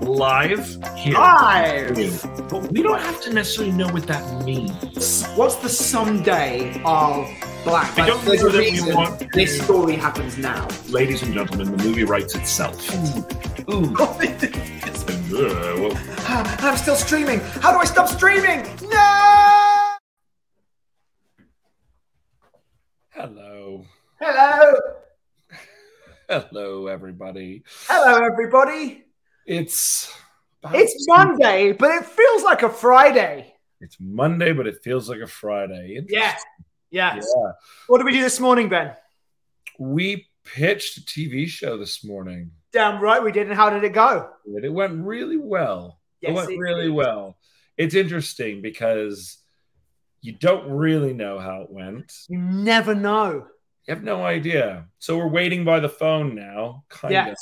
live here. Live. But we don't have to necessarily know what that means. What's the someday of Black? I don't there's know a that we reason want to- this story happens now. Ladies and gentlemen, the movie writes itself. Ooh. Uh, well, Ah, I'm still streaming. How do I stop streaming? No! hello. Hello. Hello, everybody. Hello, everybody. It's It's Monday, but it feels like a Friday. It's Monday, but it feels like a Friday. Yes. Yes. Yeah. What did we do this morning, Ben? We pitched a TV show this morning. Damn right we did. And how did it go? It went really well. it went it really did. well. It's interesting because you don't really know how it went. You never know. You have no idea. So we're waiting by the phone now, kind Yes. of.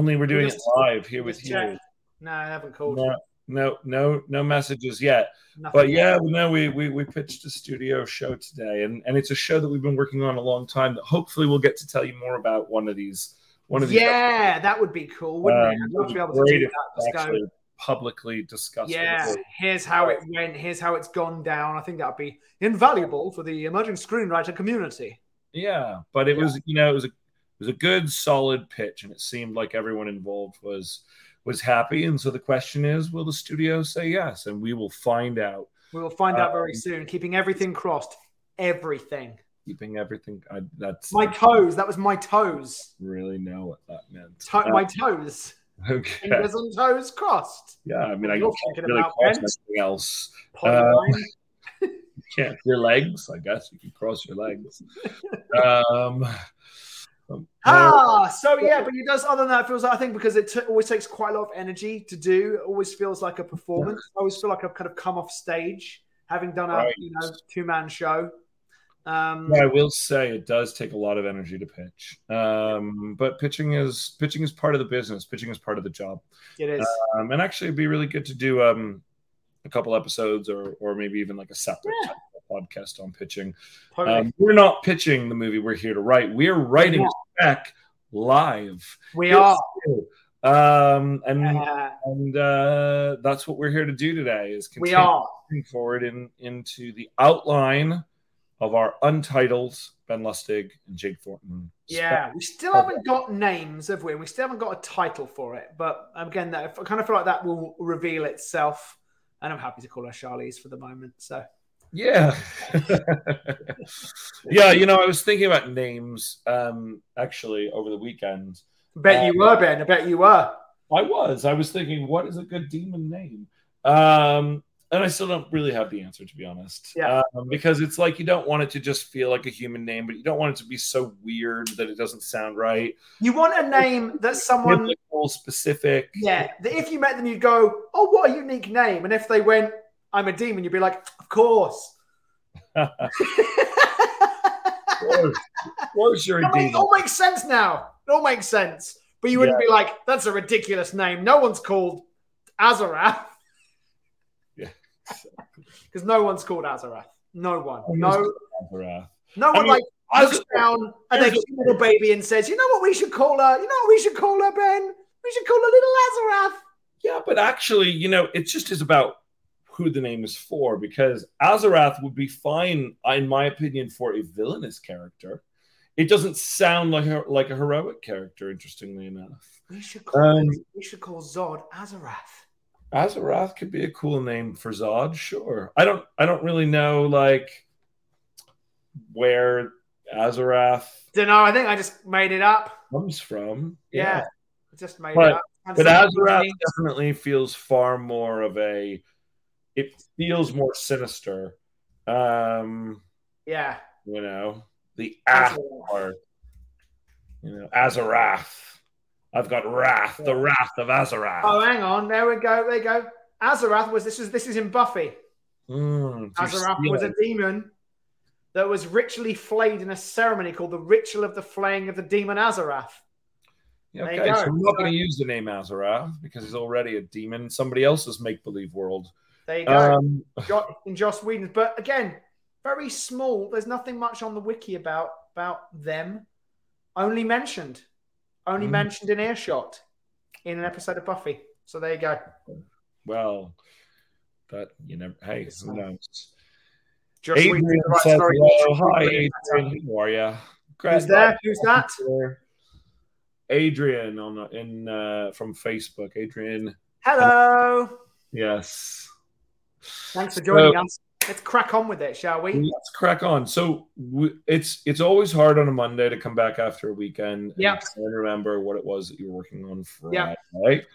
Only we're doing it live here with you. No, I haven't called. No, no, no, no messages yet. Nothing But yet. yeah, no, we, we we pitched a studio show today, and and it's a show that we've been working on a long time. That hopefully we'll get to tell you more about one of these. One of these. Yeah, that would be cool, wouldn't it? Um, I'd love to be able to do that. Go, actually publicly it yeah, here's how it went. Here's how it's gone down. I think that'd be invaluable for the emerging screenwriter community. Yeah, but it Yeah. was you know it was a it was a good solid pitch, and it seemed like everyone involved was was happy. And so the question is, will the studio say yes? And we will find out. We will find out very Um, soon. Keeping everything crossed. Everything. Keeping everything. I, that's My toes. That was my toes. really know what that meant. To- Uh, my toes. okay. Fingers and toes crossed. Yeah, I mean, I You're can't thinking really about, cross anything else. Can't your legs? I guess you can cross your legs. um, um, Ah, so yeah, but it does. Other than that, it feels like I think because it t- always takes quite a lot of energy to do. It always feels like a performance. I always feel like I've kind of come off stage having done a Right. you know two man show. Um, I will say it does take a lot of energy to pitch. Um, but pitching is pitching is part of the business. Pitching is part of the job. it is. Um, and actually, it'd be really good to do um, a couple episodes or or maybe even like a separate Yeah. podcast on pitching. Um, we're not pitching the movie. We're here to write. We're writing Yeah. spec live. we Yes. are. Um, and Uh, and uh, that's what we're here to do today. Is we are. moving forward in into the outline of our untitled Ben Lustig and Jake Thornton. Yeah, we still haven't got names, have we? We still haven't got a title for it. But again, that I kind of feel like that will reveal itself. And I'm happy to call her Charlize for the moment. So Yeah. yeah, you know, I was thinking about names um actually over the weekend. Bet you were, Ben. I bet you were. I was. I was thinking, what is a good demon name? Um, and I still don't really have the answer, to be honest. Yeah. Um, because it's like you don't want it to just feel like a human name, but you don't want it to be so weird that it doesn't sound right. You want a name that someone specific. Yeah, that if you met them, you'd go, "Oh, what a unique name!" And if they went, "I'm a demon," you'd be like, "Of course." Of course, of course you're a mean, it all makes sense now. It all makes sense. But you wouldn't be like, "That's a ridiculous name." No one's called Azarath. Yeah. because no one's called Azarath. No one. No, Azarath. no one mean, like Az- looks down at their here's cute little baby and says, "You know what we should call her? You know what we should call her, Ben? We should call her Little Azarath." Yeah, but actually, you know, it just is about who the name is for because Azarath would be fine, in my opinion, for a villainous character. It doesn't sound like a, like a heroic character, interestingly enough. We should call Um, we should call Zod Azarath. Azarath could be a cool name for Zod, sure. I don't I don't really know like where Azarath Don't know. I think I just made it up. comes from. Yeah, I just made But- it up. But Azarath definitely feels far more of a it feels more sinister. Um yeah, you know, the ath Azarath. part. You know, Azarath. I've got wrath, the wrath of Azarath. Oh, hang on. There we go. There you go. Azarath was this is this is in Buffy. Mm, Azarath was a demon that was ritually flayed in a ceremony called the Ritual of the Flaying of the Demon Azarath. Okay, so we're not going to use the name Azarath because he's already a demon in somebody else's make believe world. There you go. Um, in Joss Whedon. But again, very small. There's nothing much on the wiki about about them. Only mentioned. Only Mm. mentioned in earshot. in an episode of Buffy. So there you go. Well, but you know, hey, who knows? Just Adrian the right says, story. hello, hi, Adrian. How are you? Who's there? Who's that? Adrian on in uh, from Facebook. Adrian, Hello. yes. Thanks for joining us. Let's crack on with it, shall we? Let's crack on. So w- it's it's always hard on a Monday to come back after a weekend. Yeah. And remember what it was that you were working on Yep. Friday.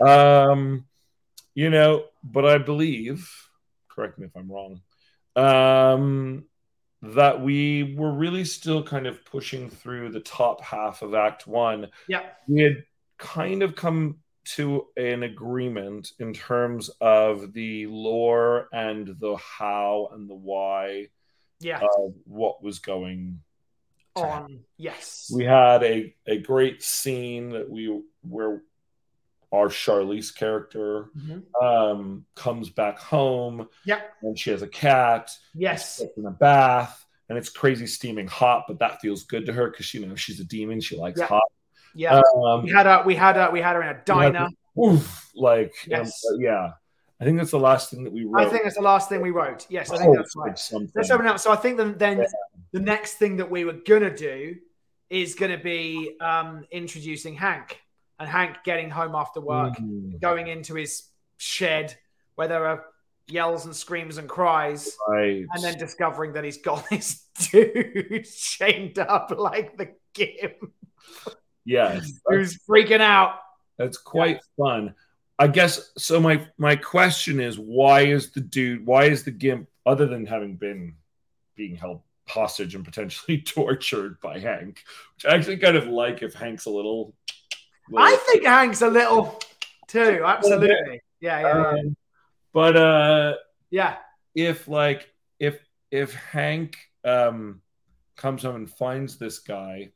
Um, you know, but I believe, correct me if I'm wrong, um, that we were really still kind of pushing through the top half of Act One. Yeah. We had kind of come to an agreement in terms of the lore and the how and the why Yeah. of what was going on. Yes. we had a, a great scene that we where our Charlize character Mhm. um, comes back home Yeah. and she has a cat Yes. in a bath and it's crazy steaming hot but that feels good to her because you know she's a demon she likes Yeah. hot Yeah. um, we had a we had a we had her in a diner. oof, like um, yeah I think that's the last thing that we wrote I think that's the last thing we wrote. Yes, I think that's right. something. Let's open up. So I think then, then Yeah. the next thing that we were gonna do is gonna be um, introducing Hank and Hank getting home after work, Mhm. going into his shed where there are yells and screams and cries, right and then discovering that he's got this dude chained up like the Gimp, yes who's freaking out. That's quite fun. I guess so. My my question is, why is the dude? Why is the gimp? Other than having been being held hostage and potentially tortured by Hank, which I actually kind of like. If Hank's a little, I think Hank's a little too. Absolutely. Yeah, yeah, yeah. Um, but uh, yeah. if like if if Hank um comes home and finds this guy,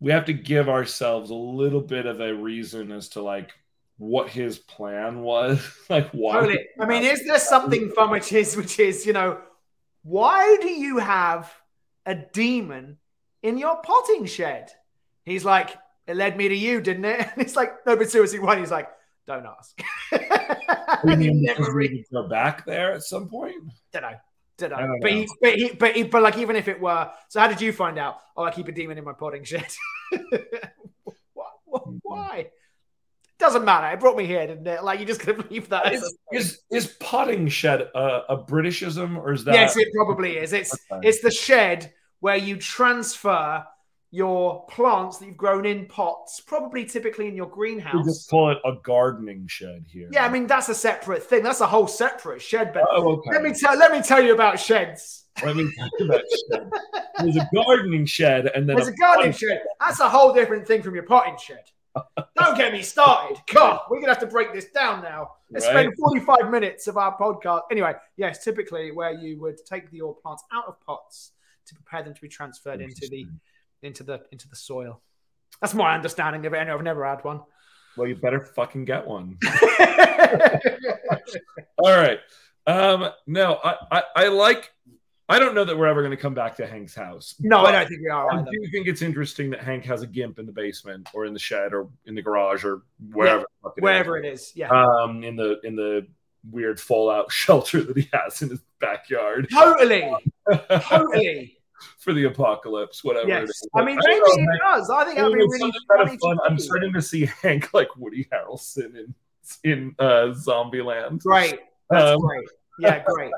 we have to give ourselves a little bit of a reason as to like what his plan was, like why. Totally. I mean, is there something from which is which is, you know, why do you have a demon in your potting shed? He's like, it led me to you, didn't it? And it's like, no, but seriously, why? He's like, don't ask. We need to go back there at some point. don't know. Don't know. I don't but. He, but he, but he, but like, even if it were, so how did you find out? Oh, I keep a demon in my potting shed. Why- Mm-hmm. Why? Doesn't matter. It brought me here, didn't it? Like, you just gonna leave that. Is, Is, is is potting shed a, a Britishism or is that? Yes, it probably is. It's Okay. it's the shed where you transfer your plants that you've grown in pots, probably typically in your greenhouse. we just call it a gardening shed here. Yeah, I mean that's a separate thing. That's a whole separate shed. But Oh, okay. let me tell let me tell you about sheds. Let me tell you about shed. There's a gardening shed, and then There's a gardening potting shed. That's a whole different thing from your potting shed. Don't get me started. God, we're gonna have to break this down now. Let's Right. spend 45 minutes of our podcast. Anyway, yes, typically where you would take your plants out of pots to prepare them to be transferred into the into the into the soil. That's my understanding of it. Anyway, I've never had one. Well, you better fucking get one. All right. Um, no, I, I, I like. I don't know that we're ever going to come back to Hank's house. no, I don't think we are I either. do think it's interesting that Hank has a gimp in the basement or in the shed or in the garage or wherever. the fuck it is. Wherever it is, yeah. Um, in the in the weird fallout shelter that he has in his backyard totally, totally. For the apocalypse, whatever. Yes. is. I mean, maybe know, it does. I think I that'd mean, be it's really kind of fun. I'm starting to see Hank like Woody Harrelson in in uh, Zombieland. Great. That's Um, great. Yeah, great.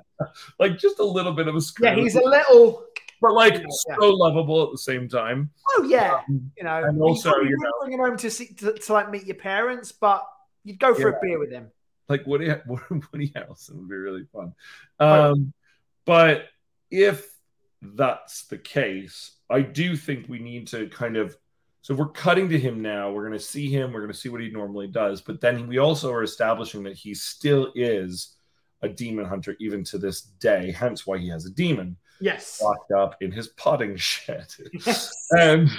like just a little bit of a Yeah, he's a little. but like Yeah, yeah. so lovable at the same time. Oh yeah, Um, you know. and also, probably you wouldn't bring him home to see to, to like meet your parents, but you'd go for Yeah. a beer with him. like Woody Woody Harrelson would be really fun. Um, but if that's the case, I do think we need to kind of. So we're cutting to him now. We're going to see him. We're going to see what he normally does. But then we also are establishing that he still is a demon hunter even to this day. Hence why he has a demon Yes. locked up in his potting shed. Yes. and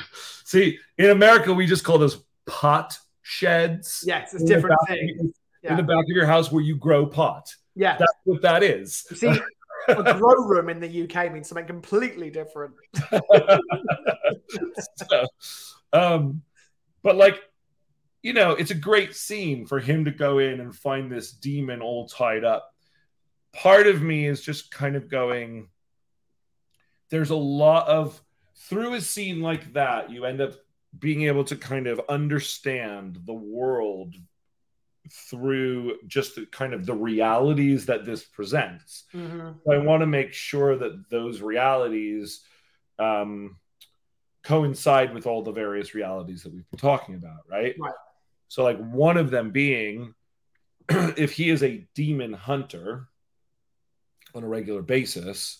see, in America, we just call those pot sheds. Yes, it's a different thing. In the back of your house where you grow pot. Yeah. That's what that is. See, a grow room in the UK means something completely different. so, um, but like, you know, it's a great scene for him to go in and find this demon all tied up. Part of me is just kind of going, there's a lot of, through a scene like that, you end up being able to kind of understand the world through just the, kind of the realities that this presents. Mm-hmm. I want to make sure that those realities um, coincide with all the various realities that we've been talking about, right? Right. So, like one of them being if he is a demon hunter on a regular basis,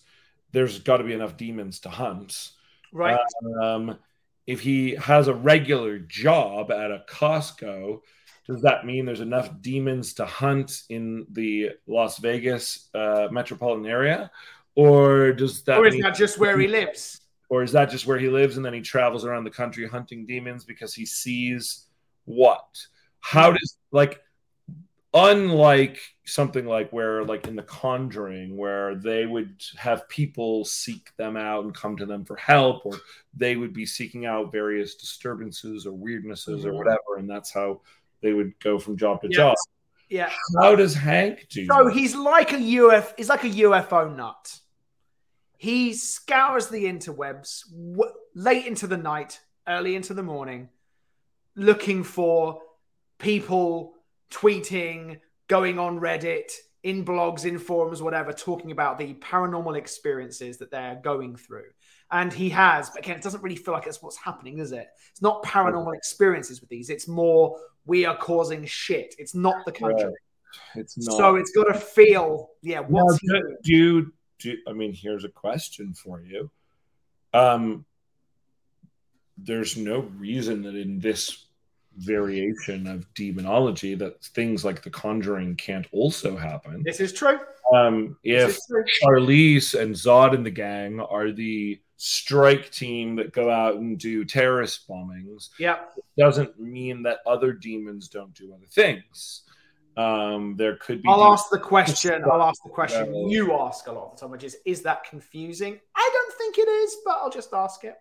there's got to be enough demons to hunt. Right. Um, if he has a regular job at a Costco, does that mean there's enough demons to hunt in the Las Vegas uh, metropolitan area? Or does that or is mean, that just where he lives? or is that just where he lives and then he travels around the country hunting demons because he sees what? How does like unlike something like where like in the conjuring where they would have people seek them out and come to them for help or they would be seeking out various disturbances or weirdnesses or whatever and that's how they would go from job to Yeah. job Yeah. how does hank do So that? he's like a UF. He's like a UFO nut. He scours the interwebs w- late into the night, early into the morning, looking for people tweeting, going on Reddit, in blogs, in forums, whatever, talking about the paranormal experiences that they're going through. And he has, but again, it doesn't really feel like it's what's happening, does it? It's not paranormal experiences with these. It's more we are causing shit. It's not the country. Right. it's not So it's got to feel, yeah. What's he do, do do I mean here's a question for you. Um there's no reason that in this variation of demonology that things like the conjuring can't also happen. This is true. Um if. Charlize and Zod and the gang are the strike team that go out and do terrorist bombings, Yep. doesn't mean that other demons don't do other things. Um, there could be I'll demons- ask the question. I'll ask the question Well- you ask a lot of the time, which is, is that confusing? I don't think it is, but I'll just ask it.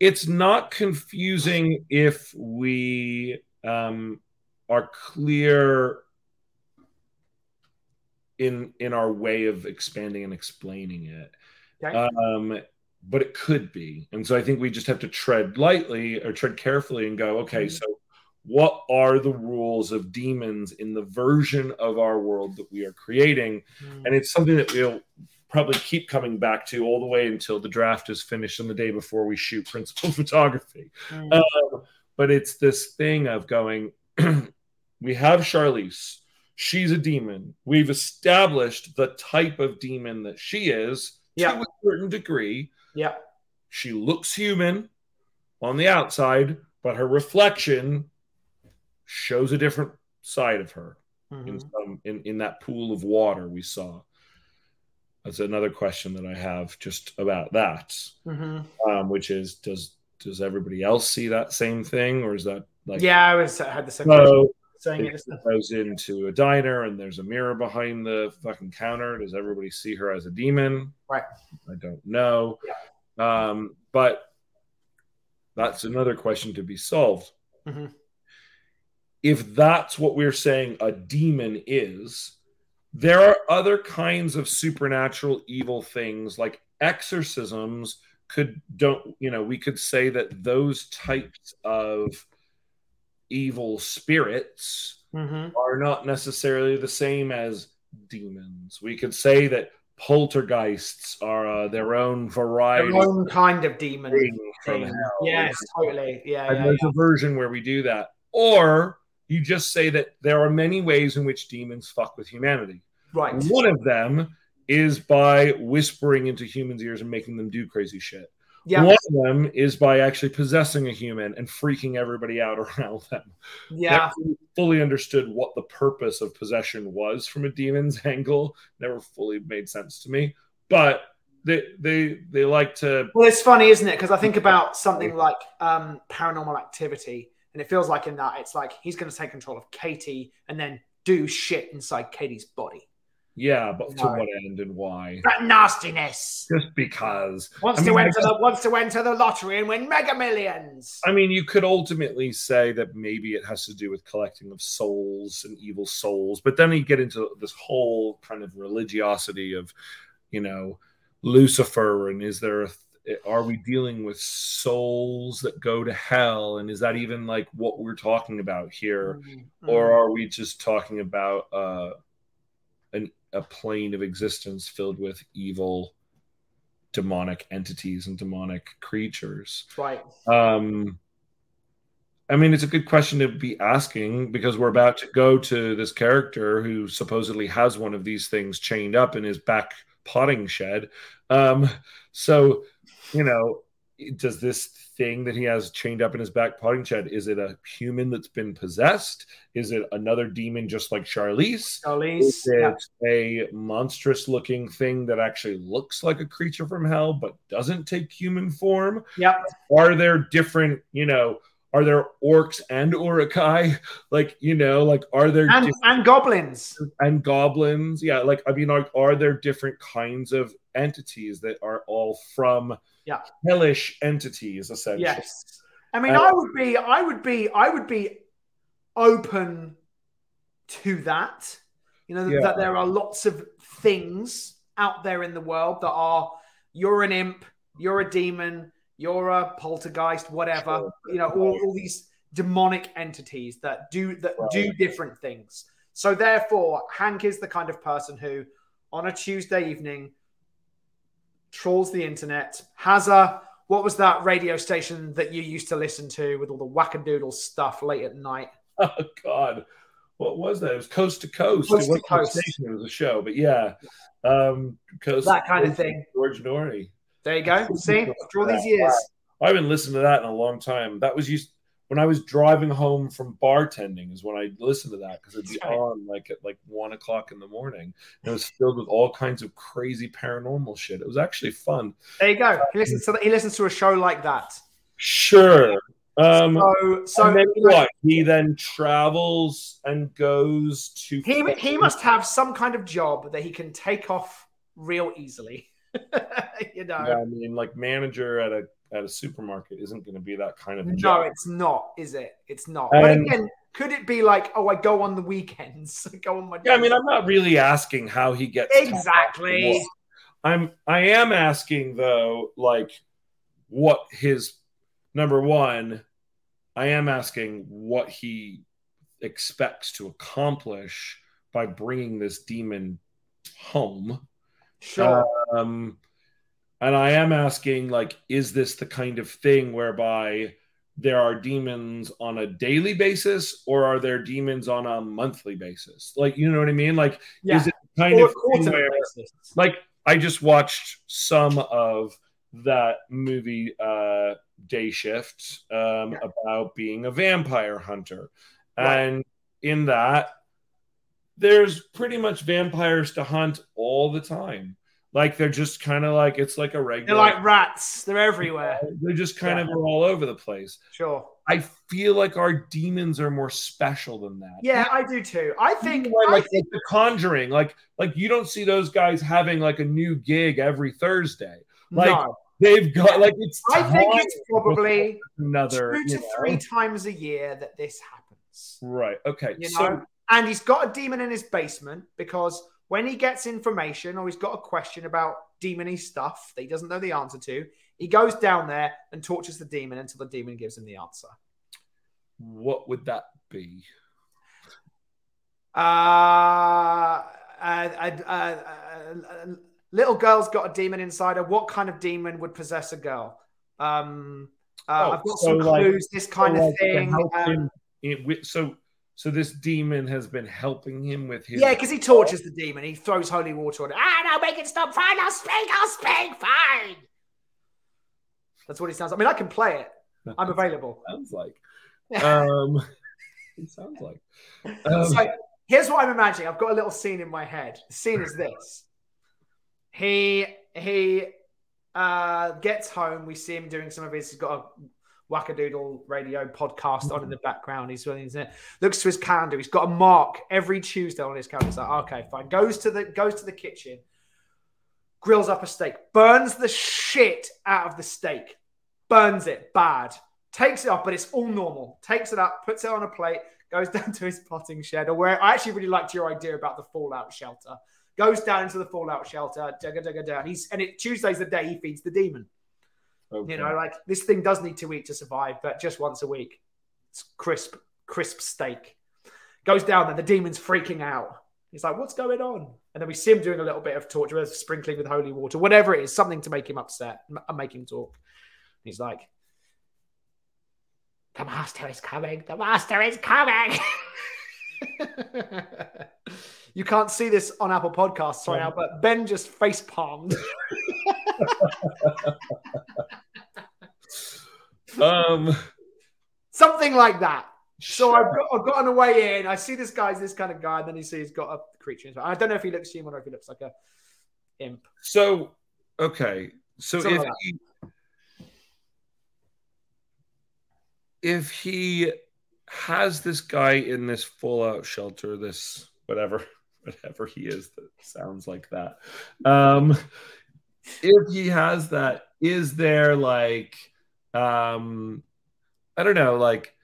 it's not confusing if we um, are clear in in our way of expanding and explaining it Okay. um, but it could be and so i think we just have to tread lightly or tread carefully and go okay Mhm. so what are the rules of demons in the version of our world that we are creating and it's something that we'll probably keep coming back to all the way until the draft is finished and the day before we shoot principal photography. Mm. Um, but it's this thing of going, we have Charlize. She's a demon. We've established the type of demon that she is Yeah. to a certain degree. yeah. She looks human on the outside, but her reflection shows a different side of her in, Mhm. some, in in that pool of water we saw. That's another question that I have just about that, Mhm. um, which is does does everybody else see that same thing, or is that like yeah, I was I had the same question so saying it. goes into a diner and there's a mirror behind the fucking counter? Does everybody see her as a demon? Right. I don't know, um, but that's another question to be solved. Mhm. If that's what we're saying a demon is, there are other kinds of supernatural evil things like exorcisms could don't you know we could say that those types of evil spirits Mhm. are not necessarily the same as demons we could say that poltergeists are uh, their own variety Their own kind of demon. from hell. Yes, totally. Yeah, and yeah, there's yeah. a version where we do that or you just say that there are many ways in which demons fuck with humanity Right. one of them is by whispering into humans' ears and making them do crazy shit. Yeah. One of them is by actually possessing a human and freaking everybody out around them. Yeah. Never fully understood what the purpose of possession was from a demon's angle. Never fully made sense to me. But they they they like to Well, it's funny, isn't it? Because I think about something like um, paranormal activity, and it feels like in that it's like he's going to take control of Katie and then do shit inside Katie's body. Yeah, but to what end and why? That nastiness. Just because. Wants I to mean, I enter the wants to enter the lottery and win mega millions. I mean, you could ultimately say that maybe it has to do with collecting of souls and evil souls, but then you get into this whole kind of religiosity of, you know, Lucifer, and is there a are we dealing with souls that go to hell, and is that even like what we're talking about here, Mm, or mm. are we just talking about uh, an a plane of existence filled with evil, demonic entities and demonic creatures? right. Um, I mean, it's a good question to be asking because we're about to go to this character who supposedly has one of these things chained up in his back potting shed. Um, so, you know, does this thing that he has chained up in his back potting shed is it a human that's been possessed? Is it another demon just like Charlize? Charlize. Is it Yeah. a monstrous looking thing that actually looks like a creature from hell but doesn't take human form? Yep. are there different you know are there orcs and Uruk-hai like you know like are there And, and goblins. and goblins yeah like i mean like are there different kinds of entities that are all from Yeah. hellish entities essentially Yes. I mean, Uh, I would be, I would be, I would be open to that. You know, Yeah. that there are lots of things out there in the world that are you're an imp, you're a demon, you're a poltergeist, whatever. You know, all, all these demonic entities that do that do different things. So therefore, Hank is the kind of person who, on a Tuesday evening, trawls the internet, has a what was that radio station that you used to listen to with all the wackadoodle stuff late at night? oh god what was that it was coast to coast, Coast it wasn't to a Coast. station, it was a show but yeah um coast That kind of Coast with thing. George Noory There you go. See, after all these years. I haven't listened to that in a long time. That was used when I was driving home from bartending is when I listened to that because it'd be right. on like at like one o'clock in the morning. And it was filled with all kinds of crazy paranormal shit. It was actually fun. There you go. He listens to he listens to a show like that. Sure. Um So, so then what? He then travels and goes to he he must have some kind of job that he can take off real easily. you know. Yeah, I mean, like manager at a at a supermarket isn't going to be that kind of No, job. it's not, is it? It's not. but again, could it be like, oh, I go on the weekends, I go on my Yeah, I mean, I'm not really asking how he gets exactly. I'm I am asking though, like what his number one, I am asking what he expects to accomplish by bringing this demon home. Sure. Um, and I am asking, like, is this the kind of thing whereby there are demons on a daily basis, or are there demons on a monthly basis? Like, you know what I mean? Like, yeah. is it kind Or of where, like, I just watched some of that movie, uh, Day Shift, um, Yeah. about being a vampire hunter, Right. and in that, there's pretty much vampires to hunt all the time. Like they're just kind of like it's like a regular. They're like rats. They're everywhere. They're just kind Yeah. of all over the place. Sure. I feel like our demons are more special than that. Yeah, I do too. I think. Even when, I like, think the Conjuring, like like you don't see those guys having like a new gig every Thursday. Like no. they've got like it's. I think it's probably another two to you know. three times a year that this happens. Right. Okay. You so know, and he's got a demon in his basement because when he gets information or he's got a question about demony stuff that he doesn't know the answer to, he goes down there and tortures the demon until the demon gives him the answer. what would that be? Uh, uh, uh, uh, little girl's got a demon inside her. What kind of demon would possess a girl? Um, uh, Oh, I've got so some like- clues. this kind So, of like, thing. Um, so so this demon has been helping him with his yeah, because he tortures the demon. He throws holy water on it. Ah, no, make it stop. Fine, I'll speak. I'll speak. Fine. That's what he sounds. I mean, I can play it. I'm available. sounds like. Um, it sounds like. Um, so here's what I'm imagining. I've got a little scene in my head. The scene is this: he he uh, gets home. We see him doing some of his. He's got a wackadoodle radio podcast on in mm-hmm. the background. He's running it. Looks to his calendar. He's got a mark every Tuesday on his calendar. He's like, okay, fine. Goes to the goes to the kitchen, grills up a steak, burns the shit out of the steak, burns it bad, takes it off, but it's all normal. Takes it up, puts it on a plate, goes down to his potting shed, or where I actually really liked your idea about the fallout shelter. Goes down into the fallout shelter, dugga dugga down. He's and it Tuesday's the day he feeds the demon. Okay. You know, like this thing does need to eat to survive, but just once a week. It's crisp, crisp steak. Goes down there, the demon's freaking out. He's like, what's going on? And then we see him doing a little bit of torture, sprinkling with holy water, whatever it is, something to make him upset and uh, make him talk. He's like, the master is coming. The master is coming. you can't see this on Apple Podcasts right now, but Ben just face palmed. um, something like that. So I've got, I've got on the way in. I see this guy's this kind of guy, and then he sees he's got a creature. I don't know if he looks human or if he looks like a imp. So okay, so Something if like he if he has this guy in this fallout shelter, this whatever whatever he is that sounds like that. Um, if he has that, is there like um, I don't know, like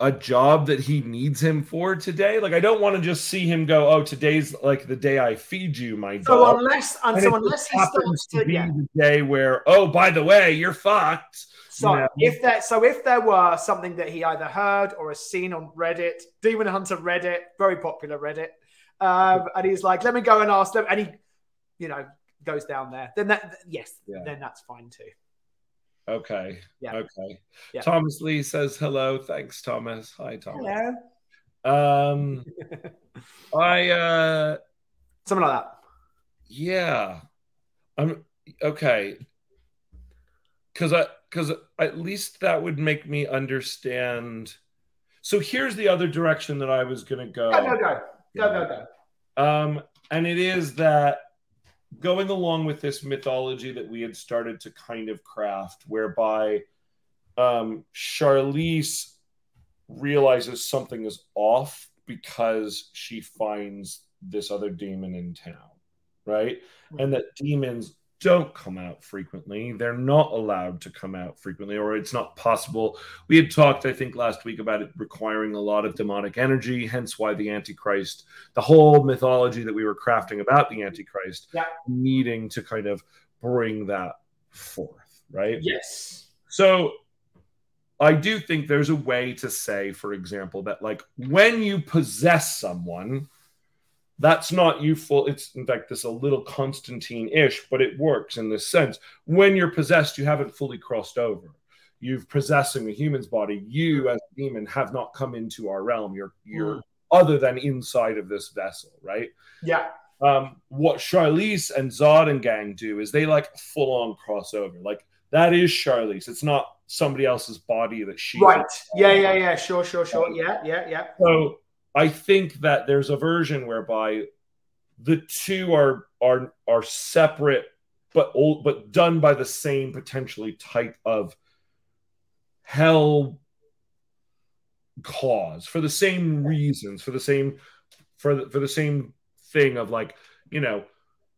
a job that he needs him for today? Like I don't want to just see him go, oh, today's like the day I feed you, my So dog. unless and And so unless he starts to to be yeah. the day where, oh, by the way, you're fucked. So Yeah. if that so if there were something that he either heard or has seen on Reddit, Demon Hunter Reddit, very popular Reddit, um, and he's like, let me go and ask them, and he, you know, goes down there. Then that yes, Yeah. then that's fine too. Okay. Yeah. Okay. Yeah. Thomas Lee says hello. Thanks, Thomas. Hi, Thomas. Hello. Um, I uh, Something like that. yeah, I'm okay. Because I, because at least that would make me understand. So here's the other direction that I was gonna go. Go, go, go. Go, go, go. Um, and it is that going along with this mythology that we had started to kind of craft, whereby um, Charlize realizes something is off because she finds this other demon in town, right? And that demons don't come out frequently. They're not allowed to come out frequently, or it's not possible. We had talked, I think, last week about it requiring a lot of demonic energy, hence why the Antichrist, the whole mythology that we were crafting about the Antichrist, Yeah. needing to kind of bring that forth, right? Yes. So I do think there's a way to say, for example, that like when you possess someone, that's not you full. It's in fact this a little Constantine-ish, but it works in this sense. When you're possessed, you haven't fully crossed over. You've possessing a human's body. You, as a demon, have not come into our realm. You're you're other than inside of this vessel, right? Yeah. um, what Charlize and Zod and gang do is they like full on crossover. Like that is Charlize. It's not somebody else's body that she. Right. Yeah, yeah, yeah. Sure, sure, sure. Yeah, yeah, yeah. So I think that there's a version whereby the two are are are separate, but old, but done by the same potentially type of hell cause for the same reasons, for the same for the, for the same thing of like you know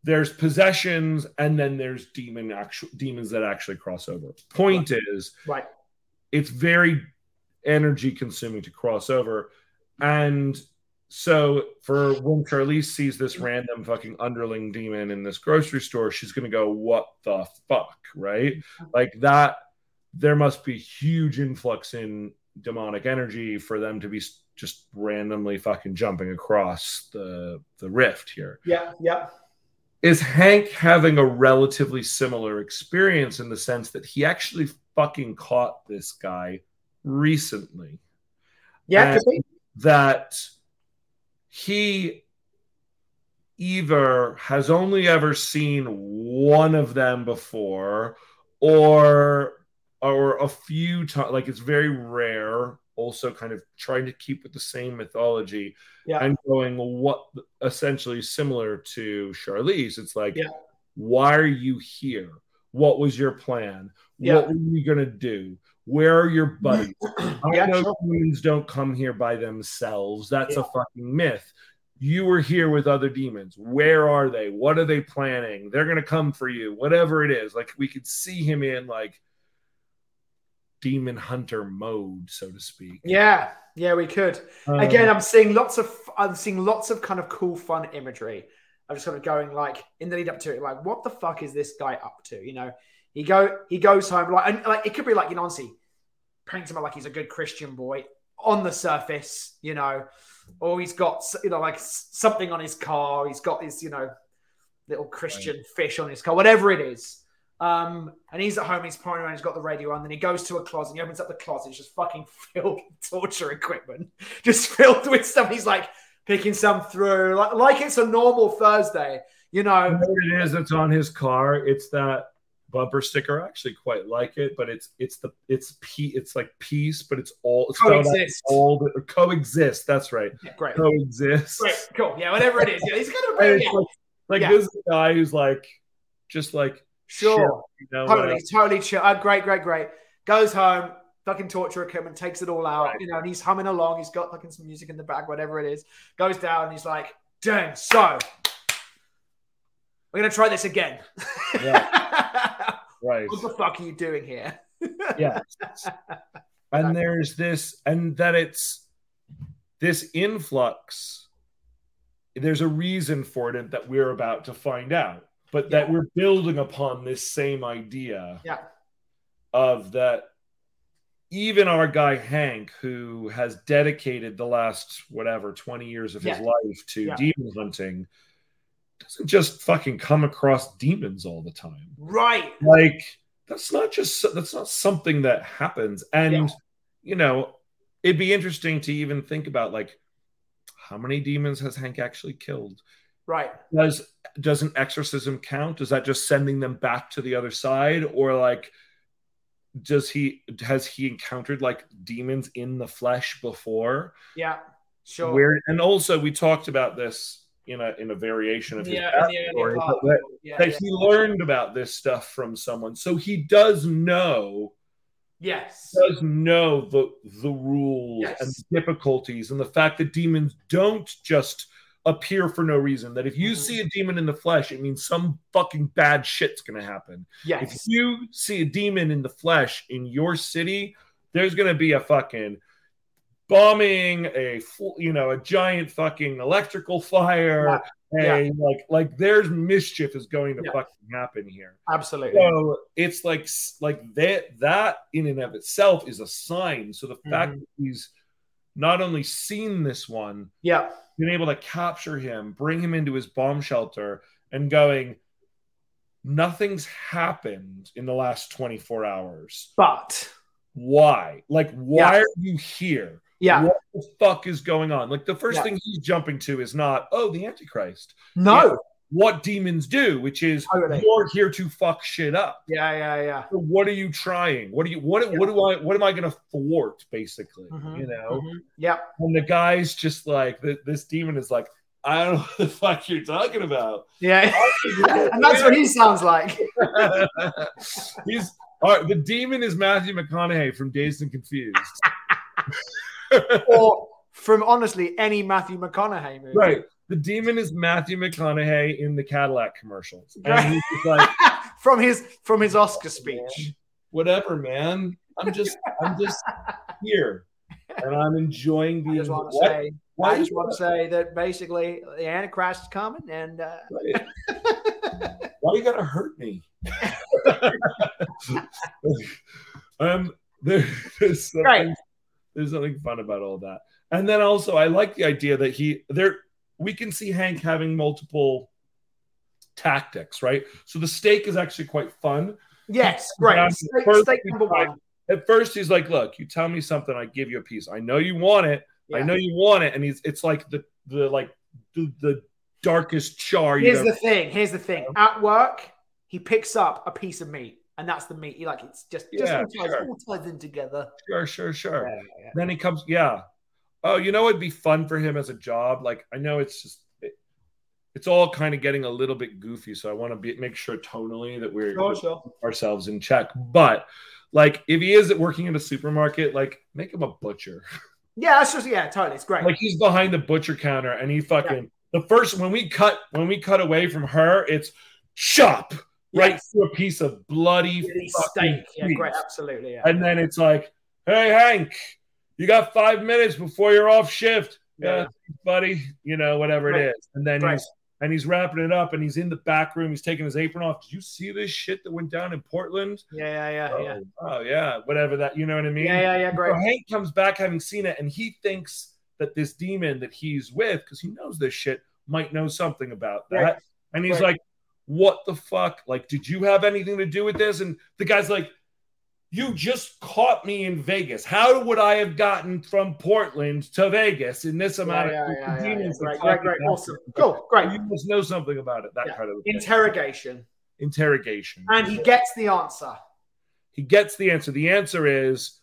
there's possessions and then there's demon actual demons that actually cross over point is Right. it's very energy consuming to cross over and so for when Charlize sees this random fucking underling demon in this grocery store, she's gonna go, "What the fuck?" Right? Mm-hmm. Like that. There must be huge influx in demonic energy for them to be just randomly fucking jumping across the the rift here. Yeah, yeah. Is Hank having a relatively similar experience in the sense that he actually fucking caught this guy recently? Yeah, be. That he either has only ever seen one of them before or or a few times like it's very rare also kind of trying to keep with the same mythology Yeah. and going what essentially similar to Charlize it's like Yeah. why are you here what was your plan? Yeah. What were you gonna do? Where are your buddies? I know sure. demons don't come here by themselves. That's Yeah. a fucking myth. You were here with other demons. Where are they? What are they planning? They're gonna come for you. Whatever it is, like we could see him in like demon hunter mode, so to speak. Yeah, yeah, we could. Um, Again, I'm seeing lots of I'm seeing lots of kind of cool, fun imagery. I'm just kind of going like in the lead up to it, like what the fuck is this guy up to? You know, he go he goes home like and like it could be like you know, honestly, paints him up like he's a good Christian boy on the surface, you know, or he's got you know like something on his car. He's got his you know little Christian fish on his car, whatever it is. Um, and he's at home, he's pouring around, he's got the radio on, then he goes to a closet, he opens up the closet, it's just fucking filled with torture equipment, just filled with stuff. He's like picking some through, like, like it's a normal Thursday, you You know. know what it is that's on his car? It's that bumper sticker. I actually quite like it, but it's it's the it's p it's like peace, but it's all it's Coexist. all the coexist. That's right. Yeah, great. Coexist. Great, cool. Yeah, whatever it is. Yeah, he's gonna bring it's like, like Yeah. this is a guy who's like just like sure. chill, you know, Totally, uh, totally chill. Uh, great, great, great. Goes home, fucking torture equipment, takes it all out, Right. you know, and he's humming along. He's got fucking some music in the back, whatever it is. Goes down, and he's like, dang, so we're gonna try this again. right. what the fuck are you doing here? yeah. And there's this, and that it's this influx. There's a reason for it that we're about to find out, but that Yeah. we're building upon this same idea Yeah. of that. Even our guy Hank, who has dedicated the last whatever 20 years of his life to Yeah. demon hunting, doesn't just fucking come across demons all the time Right. like that's not just that's not something that happens and Yeah. you know it'd be interesting to even think about like how many demons has hank actually killed Right. does does an exorcism count is that just sending them back to the other side or like does he has he encountered like demons in the flesh before Yeah. Sure. where and also we talked about this in a in a variation of his yeah, in the earlier backstory, part. but that- yeah, that yeah. he learned about this stuff from someone so he does know Yes. does know the the rules Yes. and the difficulties and the fact that demons don't just appear for no reason that if you Mhm. see a demon in the flesh it means some fucking bad shit's going to happen Yes. if you see a demon in the flesh in your city there's going to be a fucking bombing a you know a giant fucking electrical fire Yeah. a like like there's mischief is going to Yeah. fucking happen here Absolutely. so it's like like that that in and of itself is a sign. So the fact Mhm. that he's not only seen this one, Yeah. been able to capture him, bring him into his bomb shelter, and going, nothing's happened in the last 24 hours. But Why? Like, why Yeah. are you here? Yeah. What the fuck is going on? Like the first Yeah. thing he's jumping to is not, oh, the Antichrist. No. What demons do, which is Totally. you're here to fuck shit up. Yeah. Yeah. Yeah. So what are you trying? What do you what what do I what am I gonna thwart basically? Mhm, You know? mhm. Yeah. And the guy's just like th- this demon is like, I don't know what the fuck you're talking about. Yeah. and that's what he sounds like. He's all right, the demon is Matthew McConaughey from Dazed and Confused. Or from honestly any Matthew McConaughey movie. right. The demon is Matthew McConaughey in the Cadillac commercials. And Right. he's just like, from his from his Oscar speech. whatever, man. I'm just I'm just here. And I'm enjoying I being just want to say, Why I just want to say that basically the Antichrist is coming, and uh, Right. Why you gotta hurt me? um, there, there's something, Right. There's nothing fun about all that, and then also I like the idea that he there we can see Hank having multiple tactics, right? So the stake is actually quite fun. yes, Yeah, great. Stake, first stake number one. At first, he's like, "Look, you tell me something, I give you a piece. I know you want it. I know you want it." And he's it's like the the like the, the darkest char Here's the thing. Here's the thing. At work, he picks up a piece of meat, and that's the meat. He like it's just just Yeah, all ties, sure. all ties in together. Sure, sure, sure. Yeah, yeah. Then he comes, yeah. Oh, you know, it'd be fun for him as a job. Like, I know it's just, it- it's all kind of getting a little bit goofy. So I want to be, make sure tonally that we're sure. ourselves in check. But like, if he is working in a supermarket, like make him a butcher. Yeah, that's just yeah, totally. It's great. like he's behind the butcher counter and he fucking the first when we cut when we cut away from her, it's chop right Yes. through a piece of bloody steak. Yeah, great. Absolutely. Yeah. And then it's like, hey Hank, you got five minutes before you're off shift. Yeah, Yeah. buddy. You know, whatever Right. it is. And then Right. he's and he's wrapping it up and he's in the back room. He's taking his apron off. Did you see this shit that went down in Portland? yeah, yeah, yeah, Oh, yeah. oh, yeah, whatever that. You know what I mean? Yeah, yeah, yeah. So Great. Hank comes back having seen it, and he thinks that this demon that he's with, because he knows this shit, might know something about that. Right. And he's like, What the fuck? Like, did you have anything to do with this? And the guy's like, You just caught me in Vegas. How would I have gotten from Portland to Vegas in this amount yeah, of yeah, yeah, yeah. demons Great, that great, great. Awesome. Cool. Great. You must know something about it. That Yeah. kind of thing. Interrogation. interrogation. And he gets the answer. he gets the answer. The answer is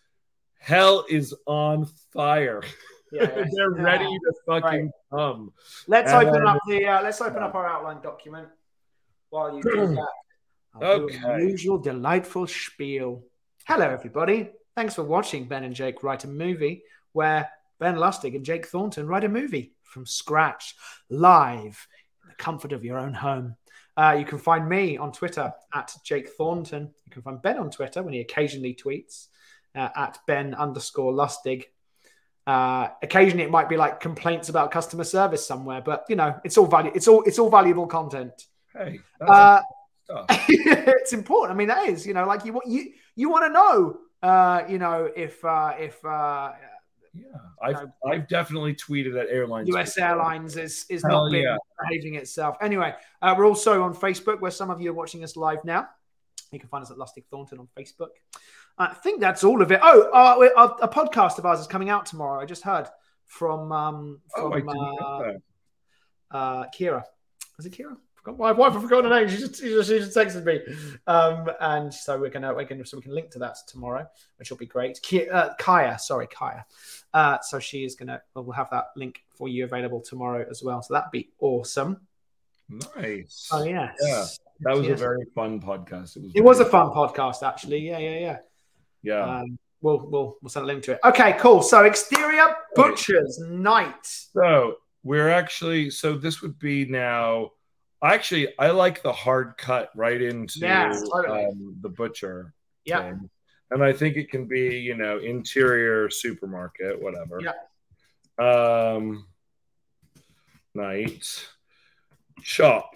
hell is on fire. Yeah, yeah. They're Yeah. ready to fucking come. Let's And open up the uh, let's open up our outline document while you do that. I'll do our Okay. usual delightful spiel. Hello, everybody. Thanks for watching Ben and Jake write a movie, where Ben Lustig and Jake Thornton write a movie from scratch, live, in the comfort of your own home. Uh, you can find me on Twitter at Jake Thornton. You can find Ben on Twitter when he occasionally tweets uh, at Ben underscore Lustig. Uh, occasionally, it might be like complaints about customer service somewhere, but you know, it's all value. It's all it's all valuable content. Hey, Uh, it's important. I mean, that is, you know, like you want you you want to know, uh, you know, if uh, if uh, Yeah, I've I've definitely tweeted at airlines. U.S. before. Airlines is is Hell not yeah. behaving itself. Anyway, uh, we're also on Facebook, where some of you are watching us live now. You can find us at Lustig Thornton on Facebook. I think that's all of it. Oh, uh, a podcast of ours is coming out tomorrow. I just heard from um, Oh, from I uh, uh, Kira. Was it Kira? Forgot- My wife, I forgot her name. She just, she just, she just texted me, um, and so we're gonna, we're gonna, so we can link to that tomorrow, which will be great. Uh, Kaya, sorry, Kaya. Uh, so she is gonna, well, we'll have that link for you available tomorrow as well. So that'd be awesome. Nice. Oh yes, Yeah, That was Yes. a very fun podcast. It was. It was a very- fun podcast, actually. Yeah, yeah, yeah. Yeah. Um, we'll, we'll, we'll send a link to it. Okay, cool. So exterior butchers night. So we're actually so this would be now. Actually, I like the hard cut right into Yes, totally. um, the butcher. Yeah. thing. And I think it can be, you know, interior supermarket, whatever. Yeah. Um, night, chop,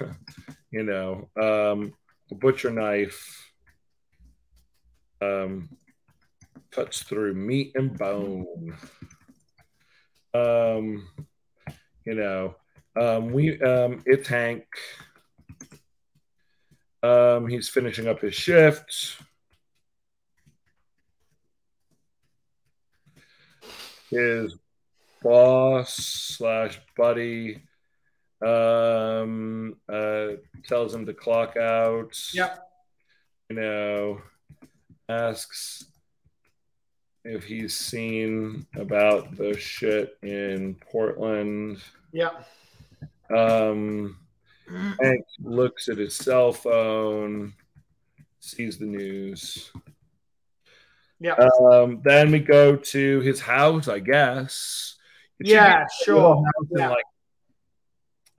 you know, um, a butcher knife, um, cuts through meat and bone. Um, you know, um, we, um, it's Hank. Um, he's finishing up his shift. His boss slash buddy um, uh, tells him to clock out. Yep. You know, asks if he's seen about the shit in Portland. Yeah. Um, Hank looks at his cell phone, sees the news. Yeah. Um, then we go to his house, I guess. Yeah, sure. Yeah. like-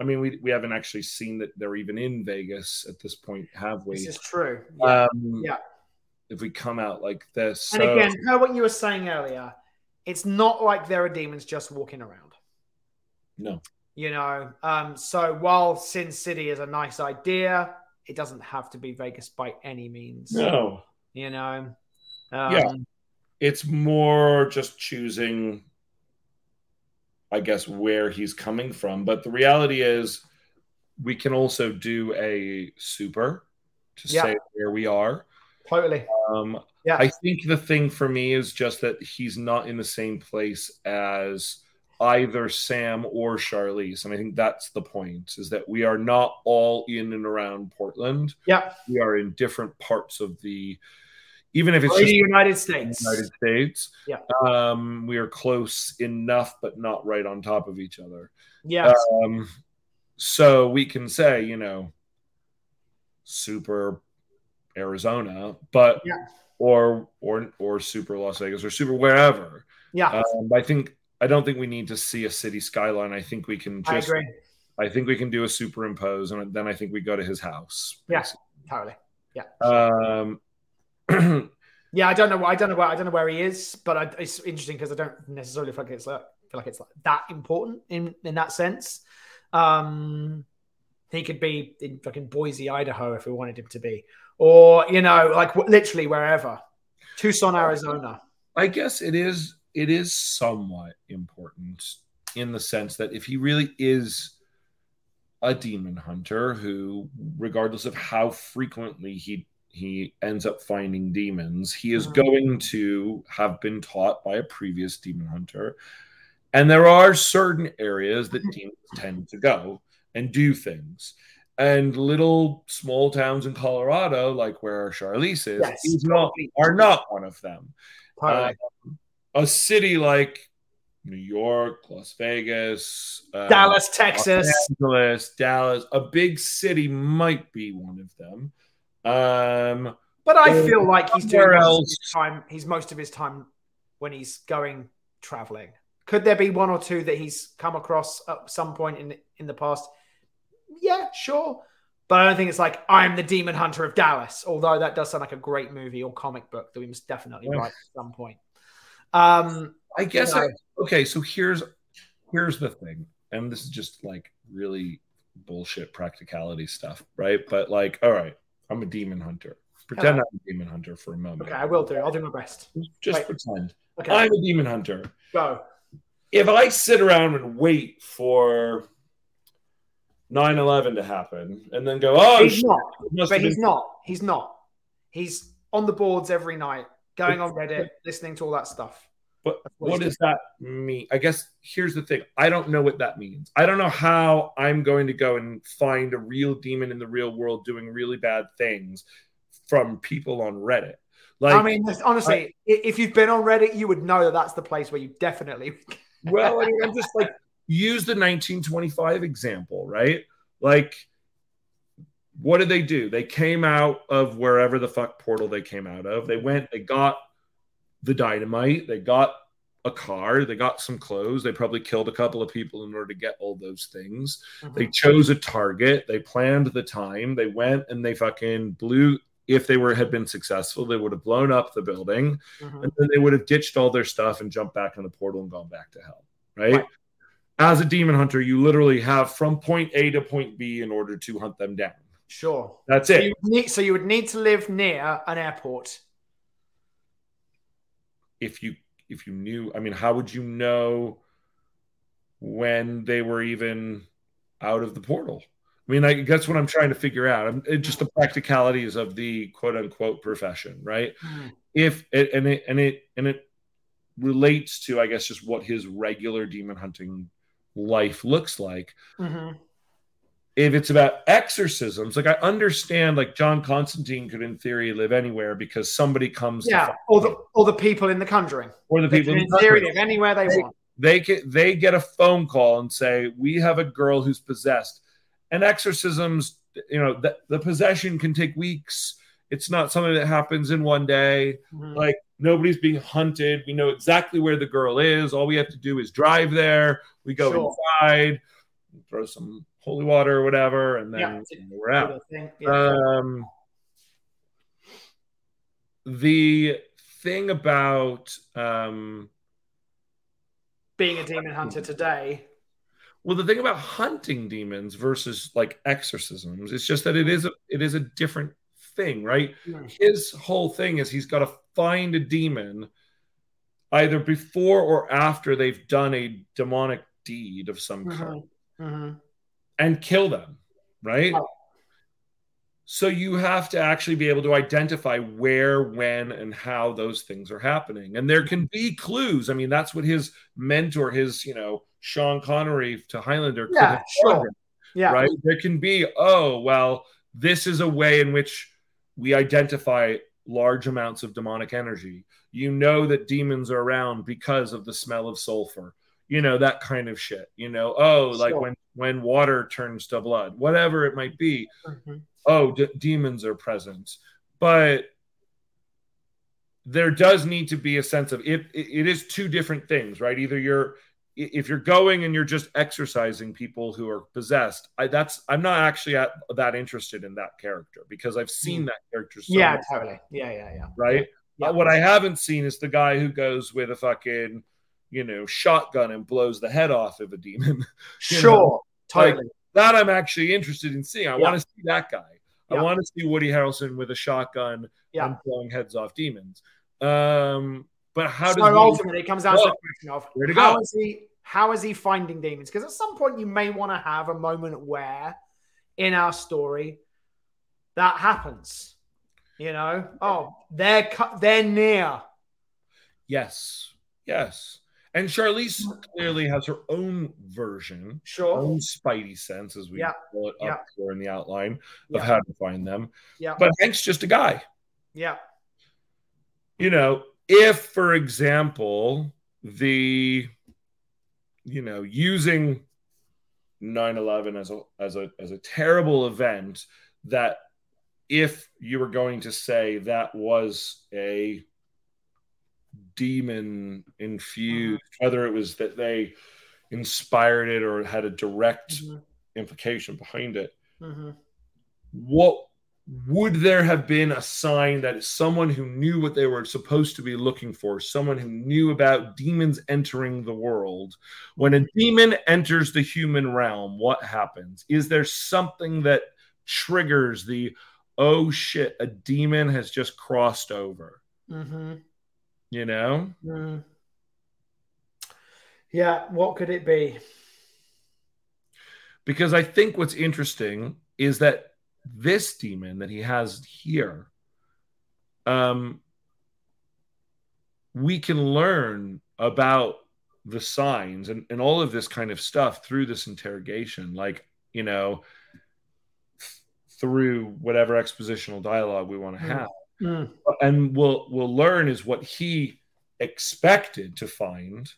I mean, we, we haven't actually seen that they're even in Vegas at this point, have we? This is true. Yeah. um, Yeah. If we come out like this, and so- again, per what you were saying earlier, it's not like there are demons just walking around. no, You know, um, so while Sin City is a nice idea, it doesn't have to be Vegas by any means. no, You know, um, Yeah. it's more just choosing i guess where he's coming from but the reality is we can also do a super to Yeah. say where we are totally. um Yeah. i think the thing for me is just that he's not in the same place as either sam or charlize and i think that's the point is that we are not all in and around portland Yeah. we are in different parts of the even if it's just the United States. United States. Yeah. Um, we are close enough, but not right on top of each other. Yeah. Um, so we can say, you know, super Arizona, but Yeah. or or or super Las Vegas or super wherever. Yeah, Um, I think I don't think we need to see a city skyline. I think we can I just agree. I think we can do a superimpose, and then I think we go to his house. Yeah. Totally. Yeah. Um, Yeah, I don't know. I don't know where I don't know where he is, but I, it's interesting because I don't necessarily feel like it's like feel like it's like that important in in that sense. Um, he could be in fucking Boise, Idaho, if we wanted him to be, or you know, like w- literally wherever. Tucson, Arizona. I guess it is it is somewhat important in the sense that if he really is a demon hunter who regardless of how frequently he he ends up finding demons he is Mhm. going to have been taught by a previous demon hunter and there are certain areas that demons tend to go and do things and little small towns in colorado like where charlize is Yes. is not, are not one of them Totally. A city like New York, Las Vegas, uh, Dallas, Los Texas. Angeles, Dallas, a big city might be one of them. Um, But I feel like he's doing else. time. He's most of his time when he's going traveling. Could there be one or two that he's come across at some point in in the past? Yeah, sure. But I don't think it's like I'm the demon hunter of Dallas. Although that does sound like a great movie or comic book that we must definitely write at some point. Um, I guess I okay. So here's here's the thing, and this is just like really bullshit practicality stuff, right? But like, all right, I'm a demon hunter. Pretend Hello. I'm a demon hunter for a moment. okay, I will do. I'll do my best. Just Right. pretend Okay, I'm a demon hunter. go. if I sit around and wait for 9-11 to happen and then go, oh, he's shit, not. But he's been- not. He's not. He's on the boards every night, going on Reddit, listening to all that stuff. but what what does that mean? I guess here's the thing. I don't know what that means. I don't know how I'm going to go and find a real demon in the real world doing really bad things from people on Reddit. Like, I mean, honestly, i if you've been on Reddit, you would know that that's the place where you definitely. well, I mean, I'm just like use the 1925 example, right? Like, what did they do? They came out of wherever the fuck portal they came out of. They went, they got the dynamite, they got a car, they got some clothes. They probably killed a couple of people in order to get all those things. They chose a target, they planned the time, they went and they fucking blew. If they were had been successful, they would have blown up the building Mhm. and then they would have ditched all their stuff and jumped back in the portal and gone back to hell, right? Right. As a demon hunter, you literally have from point A to point B in order to hunt them down. Sure. That's So it. you, need, so you would need to live near an airport. If you if you knew, I mean, how would you know when they were even out of the portal? I mean, I, that's what I'm trying to figure out. I'm, it, just the practicalities of the quote unquote profession, right? if it and it and it and it relates to i guess just what his regular demon hunting life looks like Mhm. If it's about exorcisms like i understand like john constantine could in theory live anywhere because somebody comes Yeah, or the or the people in the Conjuring. or the people in the theory, live anywhere they They- want. they get they get a phone call and say we have a girl who's possessed and exorcisms you know the, the possession can take weeks it's not something that happens in one day Mhm. like nobody's being hunted we know exactly where the girl is all we have to do is drive there we go Sure. inside throw some holy water or whatever and then Yeah. you know, we're out Sort of thing. Yeah. um the thing about um Being a demon hunter today. well the thing about hunting demons versus like exorcisms it's just that it is a it is a different thing right Mm. his whole thing is he's got to find a demon either before or after they've done a demonic deed of some kind Mhm. And kill them, right? Right. So you have to actually be able to identify where, when, and how those things are happening. And there can be clues. I mean, that's what his mentor, his, you know, Sean Connery to Highlander could have shown sure. Yeah. right? There can be, oh, well, this is a way in which we identify large amounts of demonic energy. You know that demons are around because of the smell of sulfur. You know that kind of shit you know oh like Sure. when when water turns to blood whatever it might be Mhm. oh d- demons are present but there does need to be a sense of it, it it is two different things right either you're if you're going and you're just exorcising people who are possessed I, that's i'm not actually at, that interested in that character because i've seen that character so yeah, much, totally. Yeah, yeah, yeah. right Yeah. Uh, what i haven't seen is the guy who goes with a fucking you know shotgun and blows the head off of a demon Sure, know, totally. that i'm actually interested in seeing i Yeah. want to see that guy i want to see woody harrelson with a shotgun Yeah. and blowing heads off demons um but how so ultimately, it comes down to the question of how go? is he how is he finding demons? Because at some point, you may want to have a moment where, in our story, that happens. You know, oh, they're cu- they're near. yes yes and charlize mm. clearly has her own version Sure. own spidey sense as we Yeah. call it Yeah. up here in the outline of Yeah. how to find them Yeah. but hank's just a guy Yeah. you know, if, for example, the, you know, using 9-11 as a as a as a terrible event that if you were going to say that was a demon infused whether it was that they inspired it or had a direct Mhm. implication behind it Mhm. what would there have been a sign that someone who knew what they were supposed to be looking for, someone who knew about demons entering the world? When a demon enters the human realm, what happens? Is there something that triggers the oh shit, a demon has just crossed over? Mhm. You know? Mhm. Yeah. What could it be? Because I think what's interesting is that this demon that he has here, um, we can learn about the signs and, and all of this kind of stuff through this interrogation. Like, you know, th- through whatever expositional dialogue we want to Mm. have. Mm. And we'll we'll learn is what he expected to find,